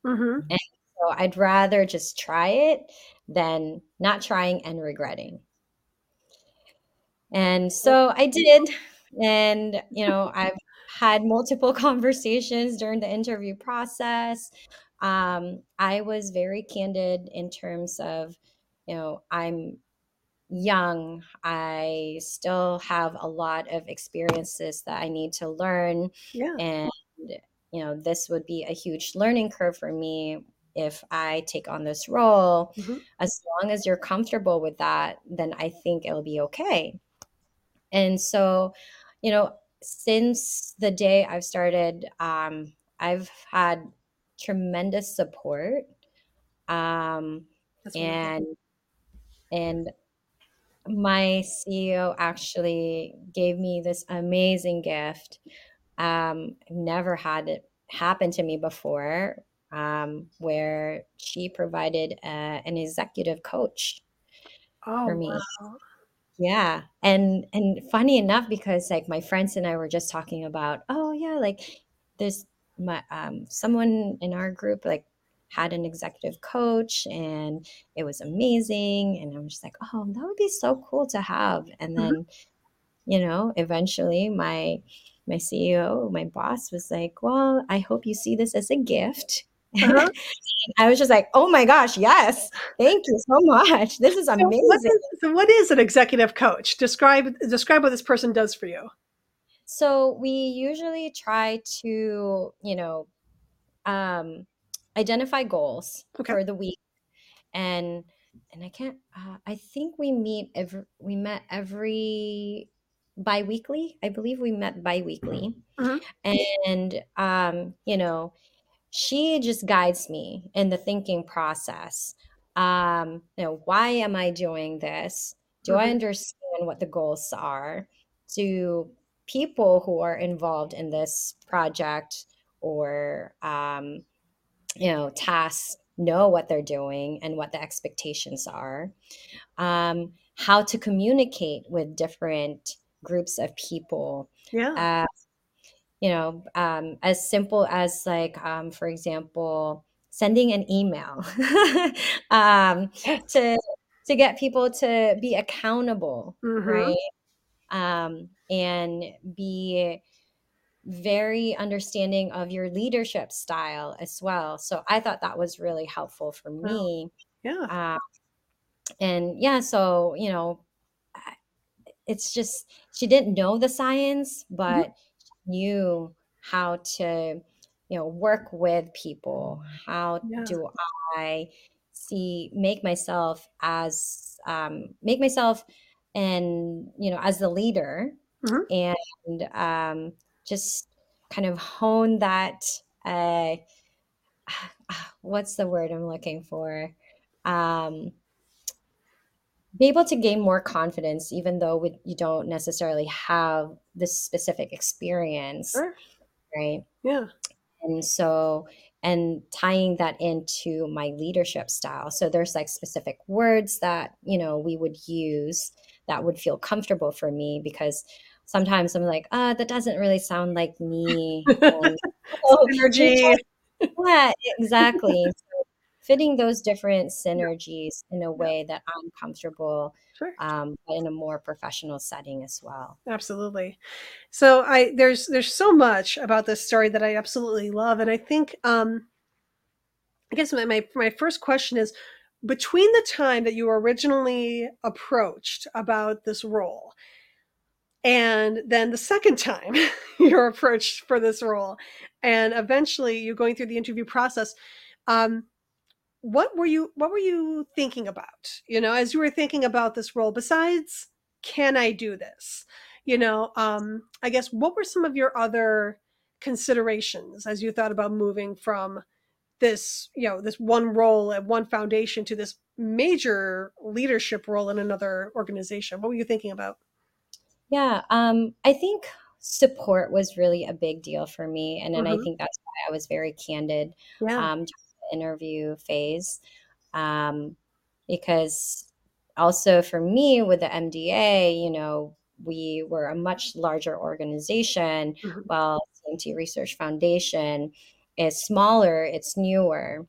Mm-hmm. And so I'd rather just try it than not trying and regretting. And so I did. And, you know, I've had multiple conversations during the interview process. Um, I was very candid in terms of, you know, I'm young. I still have a lot of experiences that I need to learn. Yeah. And, you know, this would be a huge learning curve for me if I take on this role. Mm-hmm. As long as you're comfortable with that, then I think it'll be okay. And so, you know, since the day I've started, um, I've had tremendous support. Um, and and my CEO actually gave me this amazing gift. Um, I've never had it happen to me before, um, where she provided uh, an executive coach oh, for me. Wow. Yeah. And and funny enough, because like my friends and I were just talking about, oh yeah, like there's my um someone in our group like had an executive coach and it was amazing. And I'm just like, oh, that would be so cool to have. And mm-hmm. then, mm-hmm. you know, eventually my my CEO, my boss was like, well, I hope you see this as a gift uh-huh. I was just like, oh my gosh, yes. Thank you so much. This is amazing. So what is, so what is an executive coach? Describe describe what this person does for you. So we usually try to, you know, um, identify goals okay. for the week and and I can't uh, I think we meet every we met every bi-weekly. I believe we met bi-weekly. Mm-hmm. And um, you know, she just guides me in the thinking process. Um, you know, why am I doing this? Do mm-hmm. I understand what the goals are? Do people who are involved in this project or um, you know tasks know what they're doing and what the expectations are? Um, how to communicate with different groups of people? Yeah. Uh, you know, um, as simple as like, um, for example, sending an email um, to to get people to be accountable, mm-hmm. right? Um, and be very understanding of your leadership style as well. So I thought that was really helpful for me. Yeah. Uh, and yeah, so you know, it's just she didn't know the science, mm-hmm. but mm-hmm knew how to you know work with people how yeah. do i see make myself as um, make myself and you know as the leader mm-hmm. and um, just kind of hone that uh, what's the word i'm looking for um, be able to gain more confidence even though we, you don't necessarily have this specific experience sure. right? Yeah. And so and tying that into my leadership style. So there's like specific words that you know we would use that would feel comfortable for me because sometimes i'm like ah oh, that doesn't really sound like me. And, oh, energy. Yeah exactly fitting those different synergies in a way that I'm comfortable, sure. um, but in a more professional setting as well. Absolutely. So I there's there's so much about this story that I absolutely love, and I think um, I guess my my, my first question is between the time that you were originally approached about this role and then the second time you're approached for this role and eventually you're going through the interview process um, what were you what were you thinking about you know as you were thinking about this role besides can i do this you know um i guess what were some of your other considerations as you thought about moving from this you know this one role at one foundation to this major leadership role in another organization what were you thinking about yeah um i think support was really a big deal for me and then mm-hmm. i think that's why i was very candid yeah. um interview phase um, because also for me with the mda you know we were a much larger organization mm-hmm. while cmt research foundation is smaller it's newer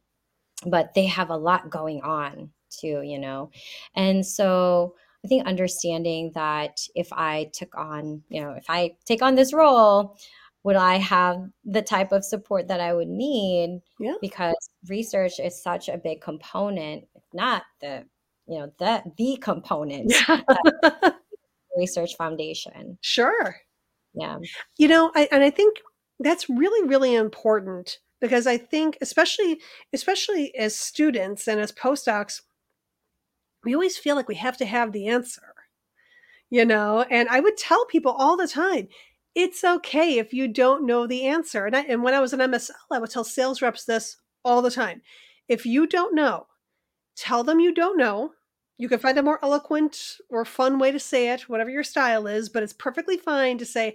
but they have a lot going on too you know and so i think understanding that if i took on you know if i take on this role would I have the type of support that I would need? Yeah. Because research is such a big component, if not the, you know, the the component yeah. research foundation. Sure. Yeah. You know, I, and I think that's really, really important because I think especially especially as students and as postdocs, we always feel like we have to have the answer. You know, and I would tell people all the time, it's okay if you don't know the answer. And, I, and when I was an MSL, I would tell sales reps this all the time. If you don't know, tell them you don't know. You can find a more eloquent or fun way to say it, whatever your style is, but it's perfectly fine to say,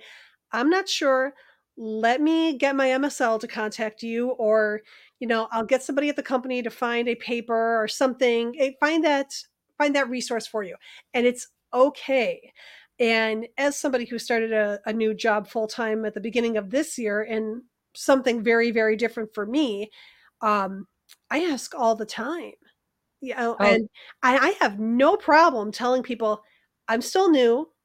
I'm not sure. Let me get my MSL to contact you, or, you know, I'll get somebody at the company to find a paper or something. Find that find that resource for you. And it's okay. And as somebody who started a, a new job full time at the beginning of this year and something very, very different for me, um, I ask all the time. You know, oh. and I, I have no problem telling people I'm still new.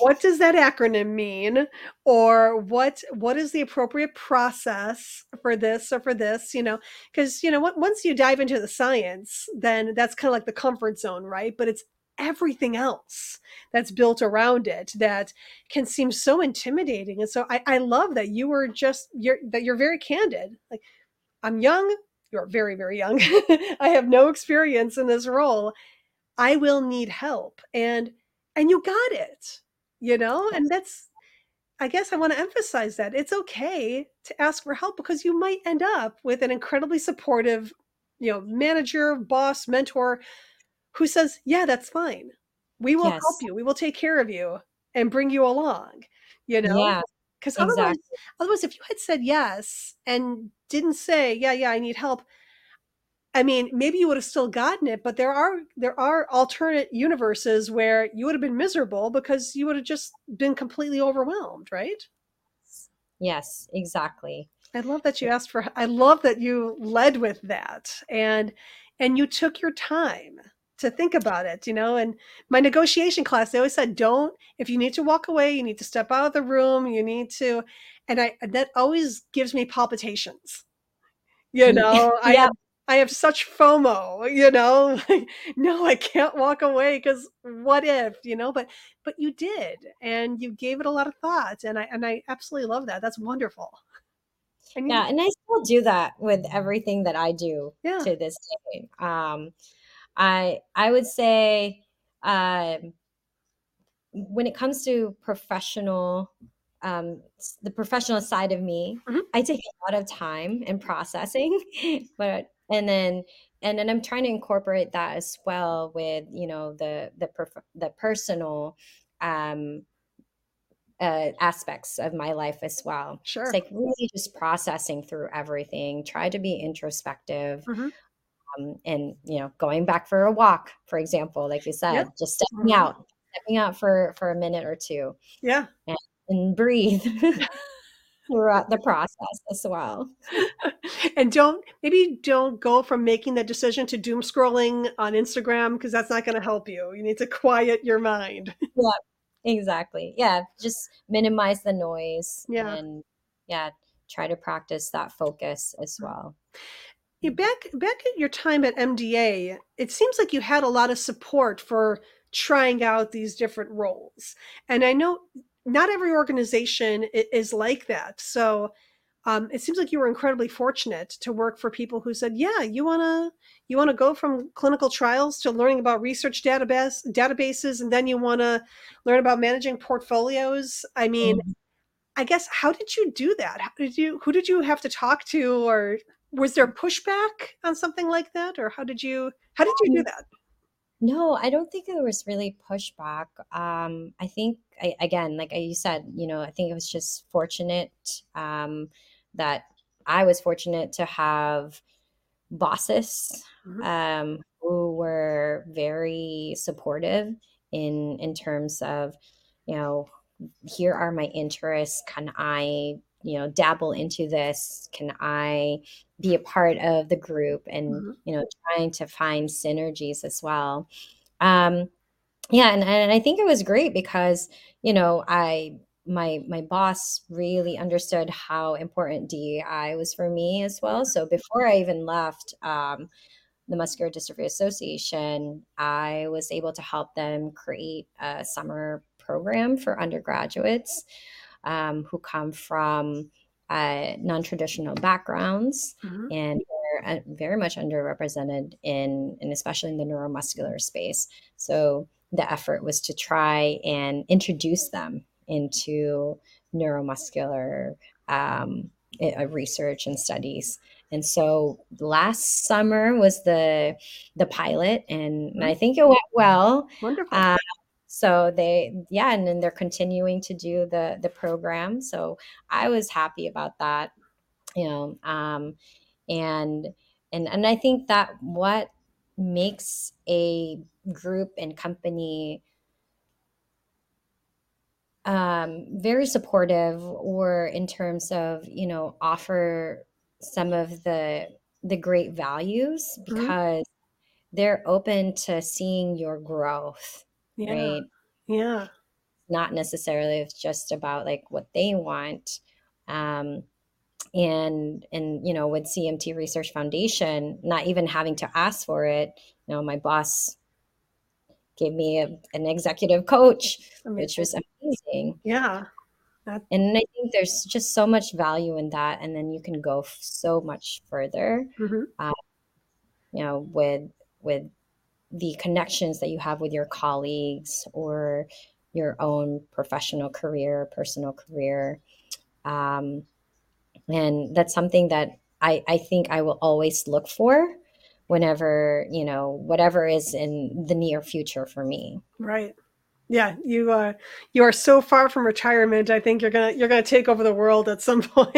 What does that acronym mean? Or what what is the appropriate process for this or for this? You know, because you know, once you dive into the science, then that's kind of like the comfort zone, right? But it's everything else that's built around it that can seem so intimidating. And so I, I love that you were just you're that you're very candid. Like I'm young, you're very, very young. I have no experience in this role. I will need help. And and you got it, you know? And that's I guess I want to emphasize that it's okay to ask for help because you might end up with an incredibly supportive, you know, manager, boss, mentor who says, Yeah, that's fine. We will yes. help you. We will take care of you and bring you along, you know? Yeah. Because otherwise, exactly. otherwise, if you had said yes and didn't say, Yeah, yeah, I need help, I mean, maybe you would have still gotten it, but there are there are alternate universes where you would have been miserable because you would have just been completely overwhelmed, right? Yes, exactly. I love that you asked for I love that you led with that and and you took your time to think about it, you know. And my negotiation class, they always said, don't, if you need to walk away, you need to step out of the room, you need to, and I, that always gives me palpitations, you mm, know. yeah. I have, I have such FOMO, you know. no, I can't walk away because what if, you know? But but you did, and you gave it a lot of thought, and I and I absolutely love that. That's wonderful. And yeah, and I still do that with everything that I do yeah. to this day. Um, I I would say um, when it comes to professional um, the professional side of me, mm-hmm. I take a lot of time in processing, but and then and then I'm trying to incorporate that as well with you know the the the personal um, uh, aspects of my life as well. Sure, it's like really just processing through everything. Try to be introspective. Mm-hmm um, and you know going back for a walk for example like you said yep. just stepping mm-hmm. out stepping out for for a minute or two yeah. and, and breathe throughout the process as well. And don't maybe don't go from making that decision to doom scrolling on instagram because that's not going to help you. You need to quiet your mind. Yeah exactly. Yeah just minimize the noise yeah. and yeah try to practice that focus as well back back at your time at MDA, it seems like you had a lot of support for trying out these different roles. And I know not every organization is like that. So um, it seems like you were incredibly fortunate to work for people who said, "Yeah, you wanna you wanna go from clinical trials to learning about research database databases, and then you wanna learn about managing portfolios." I mean, mm-hmm. I guess how did you do that? How did you who did you have to talk to, or was there pushback on something like that, or how did you how did you do um, that? No, I don't think there was really pushback. Um, I think, I, again, like you said, you know, I think it was just fortunate um, that I was fortunate to have bosses mm-hmm. um, who were very supportive in in terms of, you know, here are my interests. Can I you know dabble into this can i be a part of the group and mm-hmm. you know trying to find synergies as well um yeah and, and i think it was great because you know i my my boss really understood how important DEI was for me as well. So before I even left um, the Muscular Dystrophy Association, I was able to help them create a summer program for undergraduates um, who come from uh, non-traditional backgrounds mm-hmm. and are uh, very much underrepresented in, and especially in the neuromuscular space. So the effort was to try and introduce them into neuromuscular um, research and studies. And so last summer was the the pilot, and, I mm-hmm. think it went well. Wonderful. Uh, so they yeah and then they're continuing to do the the program so i was happy about that you know um and and and i think that what makes a group and company um, very supportive or in terms of you know offer some of the the great values mm-hmm. because mm-hmm. they're open to seeing your growth yeah. right? Yeah. Not necessarily it's just about like what they want. Um, and and you know with cmt research foundation not even having to ask for it you know my boss gave me a, an executive coach amazing. which was amazing yeah That's- and i think there's just so much value in that and then you can go so much further mm-hmm. um, you know with with the connections that you have with your colleagues or your own professional career, personal career. Um, and that's something that I, I think I will always look for whenever, you know, whatever is in the near future for me. Right. Yeah, you uh you are so far from retirement. I think you're gonna you're gonna take over the world at some point.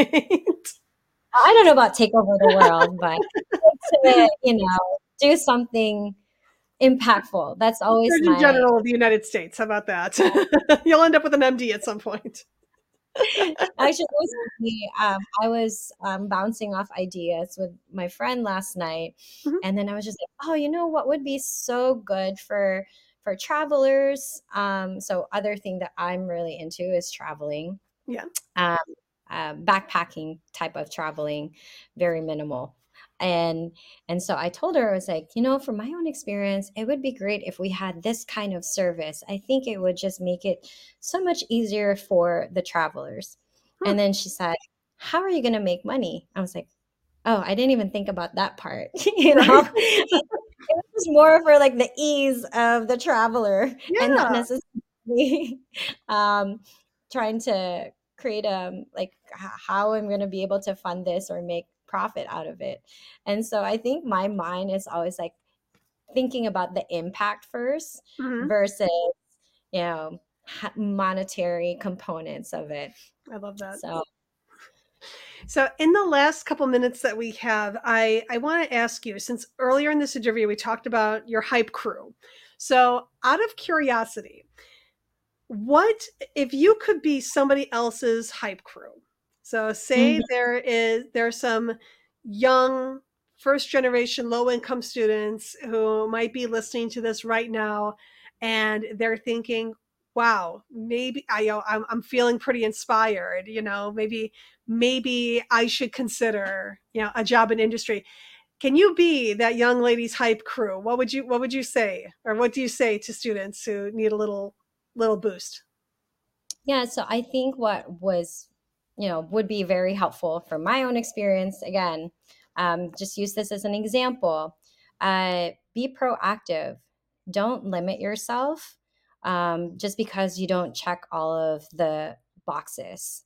I don't know about take over the world, but to, you know, do something impactful. That's always Surgeon my... General of the United States. How about that? You'll end up with an MD at some point. Actually, um, I was um, bouncing off ideas with my friend last night, mm-hmm. and then I was just like, "Oh, you know what would be so good for for travelers?" Um, so, other thing that I'm really into is traveling. Yeah. Um, uh, backpacking type of traveling, very minimal and and so i told her i was like you know from my own experience it would be great if we had this kind of service. I think it would just make it so much easier for the travelers. And then she said how are you going to make money? I was like oh i didn't even think about that part. You know? It was more for like the ease of the traveler yeah. and not necessarily um trying to create a um, like how i'm going to be able to fund this or make profit out of it. And so I think my mind is always like thinking about the impact 1st mm-hmm. versus, you know, monetary components of it. I love that. So so in the last couple minutes that we have, I, I want to ask you, since earlier in this interview we talked about your hype crew. So out of curiosity, what if you could be somebody else's hype crew? So say mm-hmm. there is there are some young first generation low income students who might be listening to this right now and they're thinking wow maybe i you know, I'm, I'm feeling pretty inspired you know maybe maybe i should consider you know a job in industry can you be that young ladies hype crew? What would you what would you say, or what do you say to students who need a little little boost? Yeah, so I think what was, you know, would be very helpful from my own experience. Again, um, just use this as an example. Uh, be proactive. Don't limit yourself um, just because you don't check all of the boxes.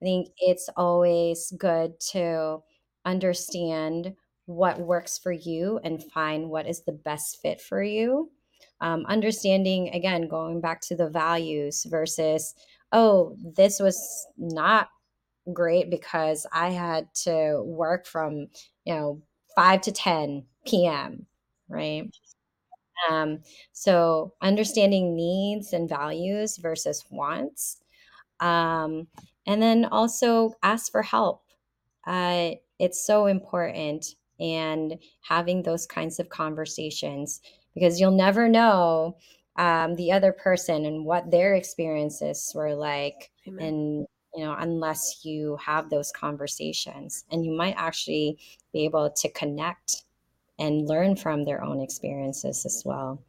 I think it's always good to understand what works for you and find what is the best fit for you. Um, understanding, again, going back to the values versus, oh, this was not great because I had to work from, you know, 5 to 10 p.m., right? Um, so understanding needs and values versus wants. Um, and then also ask for help. Uh, it's so important and having those kinds of conversations because you'll never know um, the other person and what their experiences were like Amen. and you know unless you have those conversations and you might actually be able to connect and learn from their own experiences as well.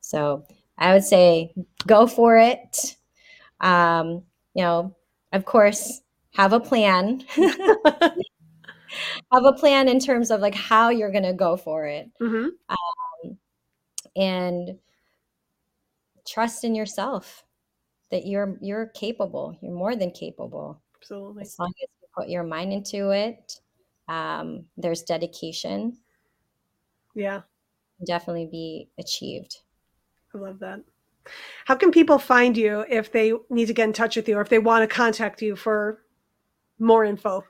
So i would say go for it. Um, you know of course have a plan. Have a plan in terms of like how you're going to go for it. Mm-hmm. um, and trust in yourself that you're you're capable you're more than capable. Absolutely. As long as you put your mind into it um, there's dedication. Yeah. Definitely be achieved. I love that. How can people find you if they need to get in touch with you or if they want to contact you for more info?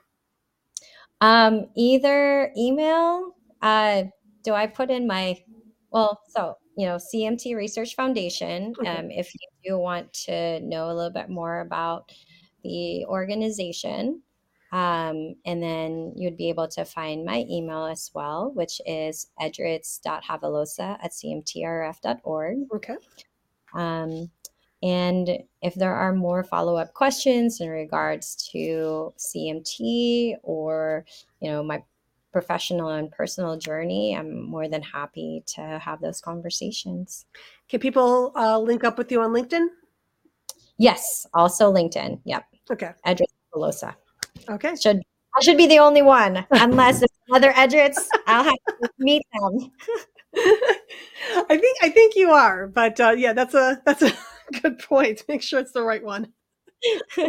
Um, either email. Uh, do I put in my? Well, so you know, CMT Research Foundation. Okay. Um, if you do want to know a little bit more about the organization, um, and then you'd be able to find my email as well, which is edritz.javelosa at cmtrf.org. Okay. Um, and if there are more follow up questions in regards to CMT or, you know, my professional and personal journey, I'm more than happy to have those conversations. Can people uh, link up with you on LinkedIn? Yes, also LinkedIn. Yep. Okay. Edritz Velosa. Okay. Should I should be the only one, unless it's other Edritz, I'll have to meet them. I think I think you are, but uh, yeah, that's a that's a good point. Make sure it's the right one.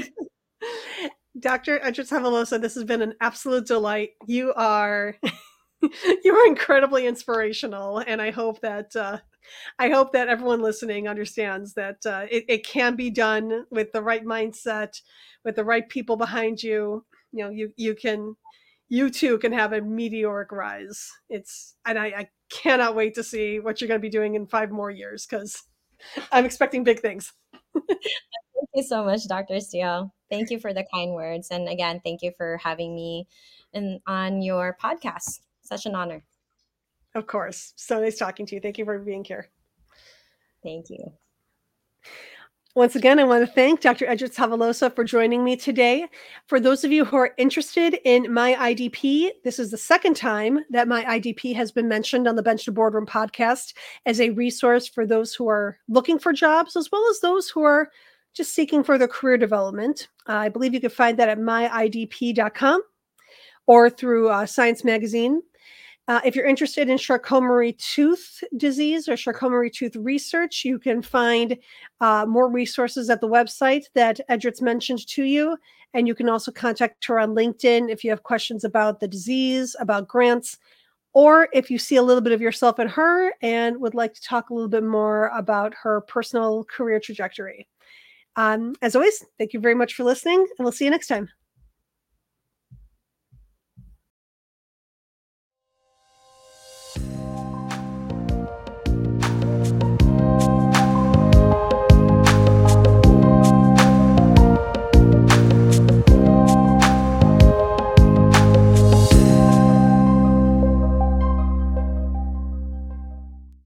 Dr. Edritz Javelosa, this has been an absolute delight. You are you are incredibly inspirational, and I hope that uh, I hope that everyone listening understands that uh, it, it can be done with the right mindset, with the right people behind you. You know, you you can you too can have a meteoric rise. It's and I, I cannot wait to see what you're going to be doing in five more years because I'm expecting big things. Thank you so much, Dr. Steele. Thank you for the kind words. And again, thank you for having me in, on your podcast. Such an honor. Of course. So nice talking to you. Thank you for being here. Thank you. Once again, I want to thank Dr. Edritz Javelosa for joining me today. For those of you who are interested in my IDP, this is the second time that my IDP has been mentioned on the Bench to Boardroom podcast as a resource for those who are looking for jobs, as well as those who are just seeking further career development. Uh, I believe you can find that at myidp.com or through uh, Science Magazine. Uh, if you're interested in Charcot-Marie tooth disease or Charcot-Marie tooth research, you can find uh, more resources at the website that Edritz mentioned to you. And you can also contact her on LinkedIn if you have questions about the disease, about grants, or if you see a little bit of yourself in her and would like to talk a little bit more about her personal career trajectory. Um, as always, thank you very much for listening, and we'll see you next time.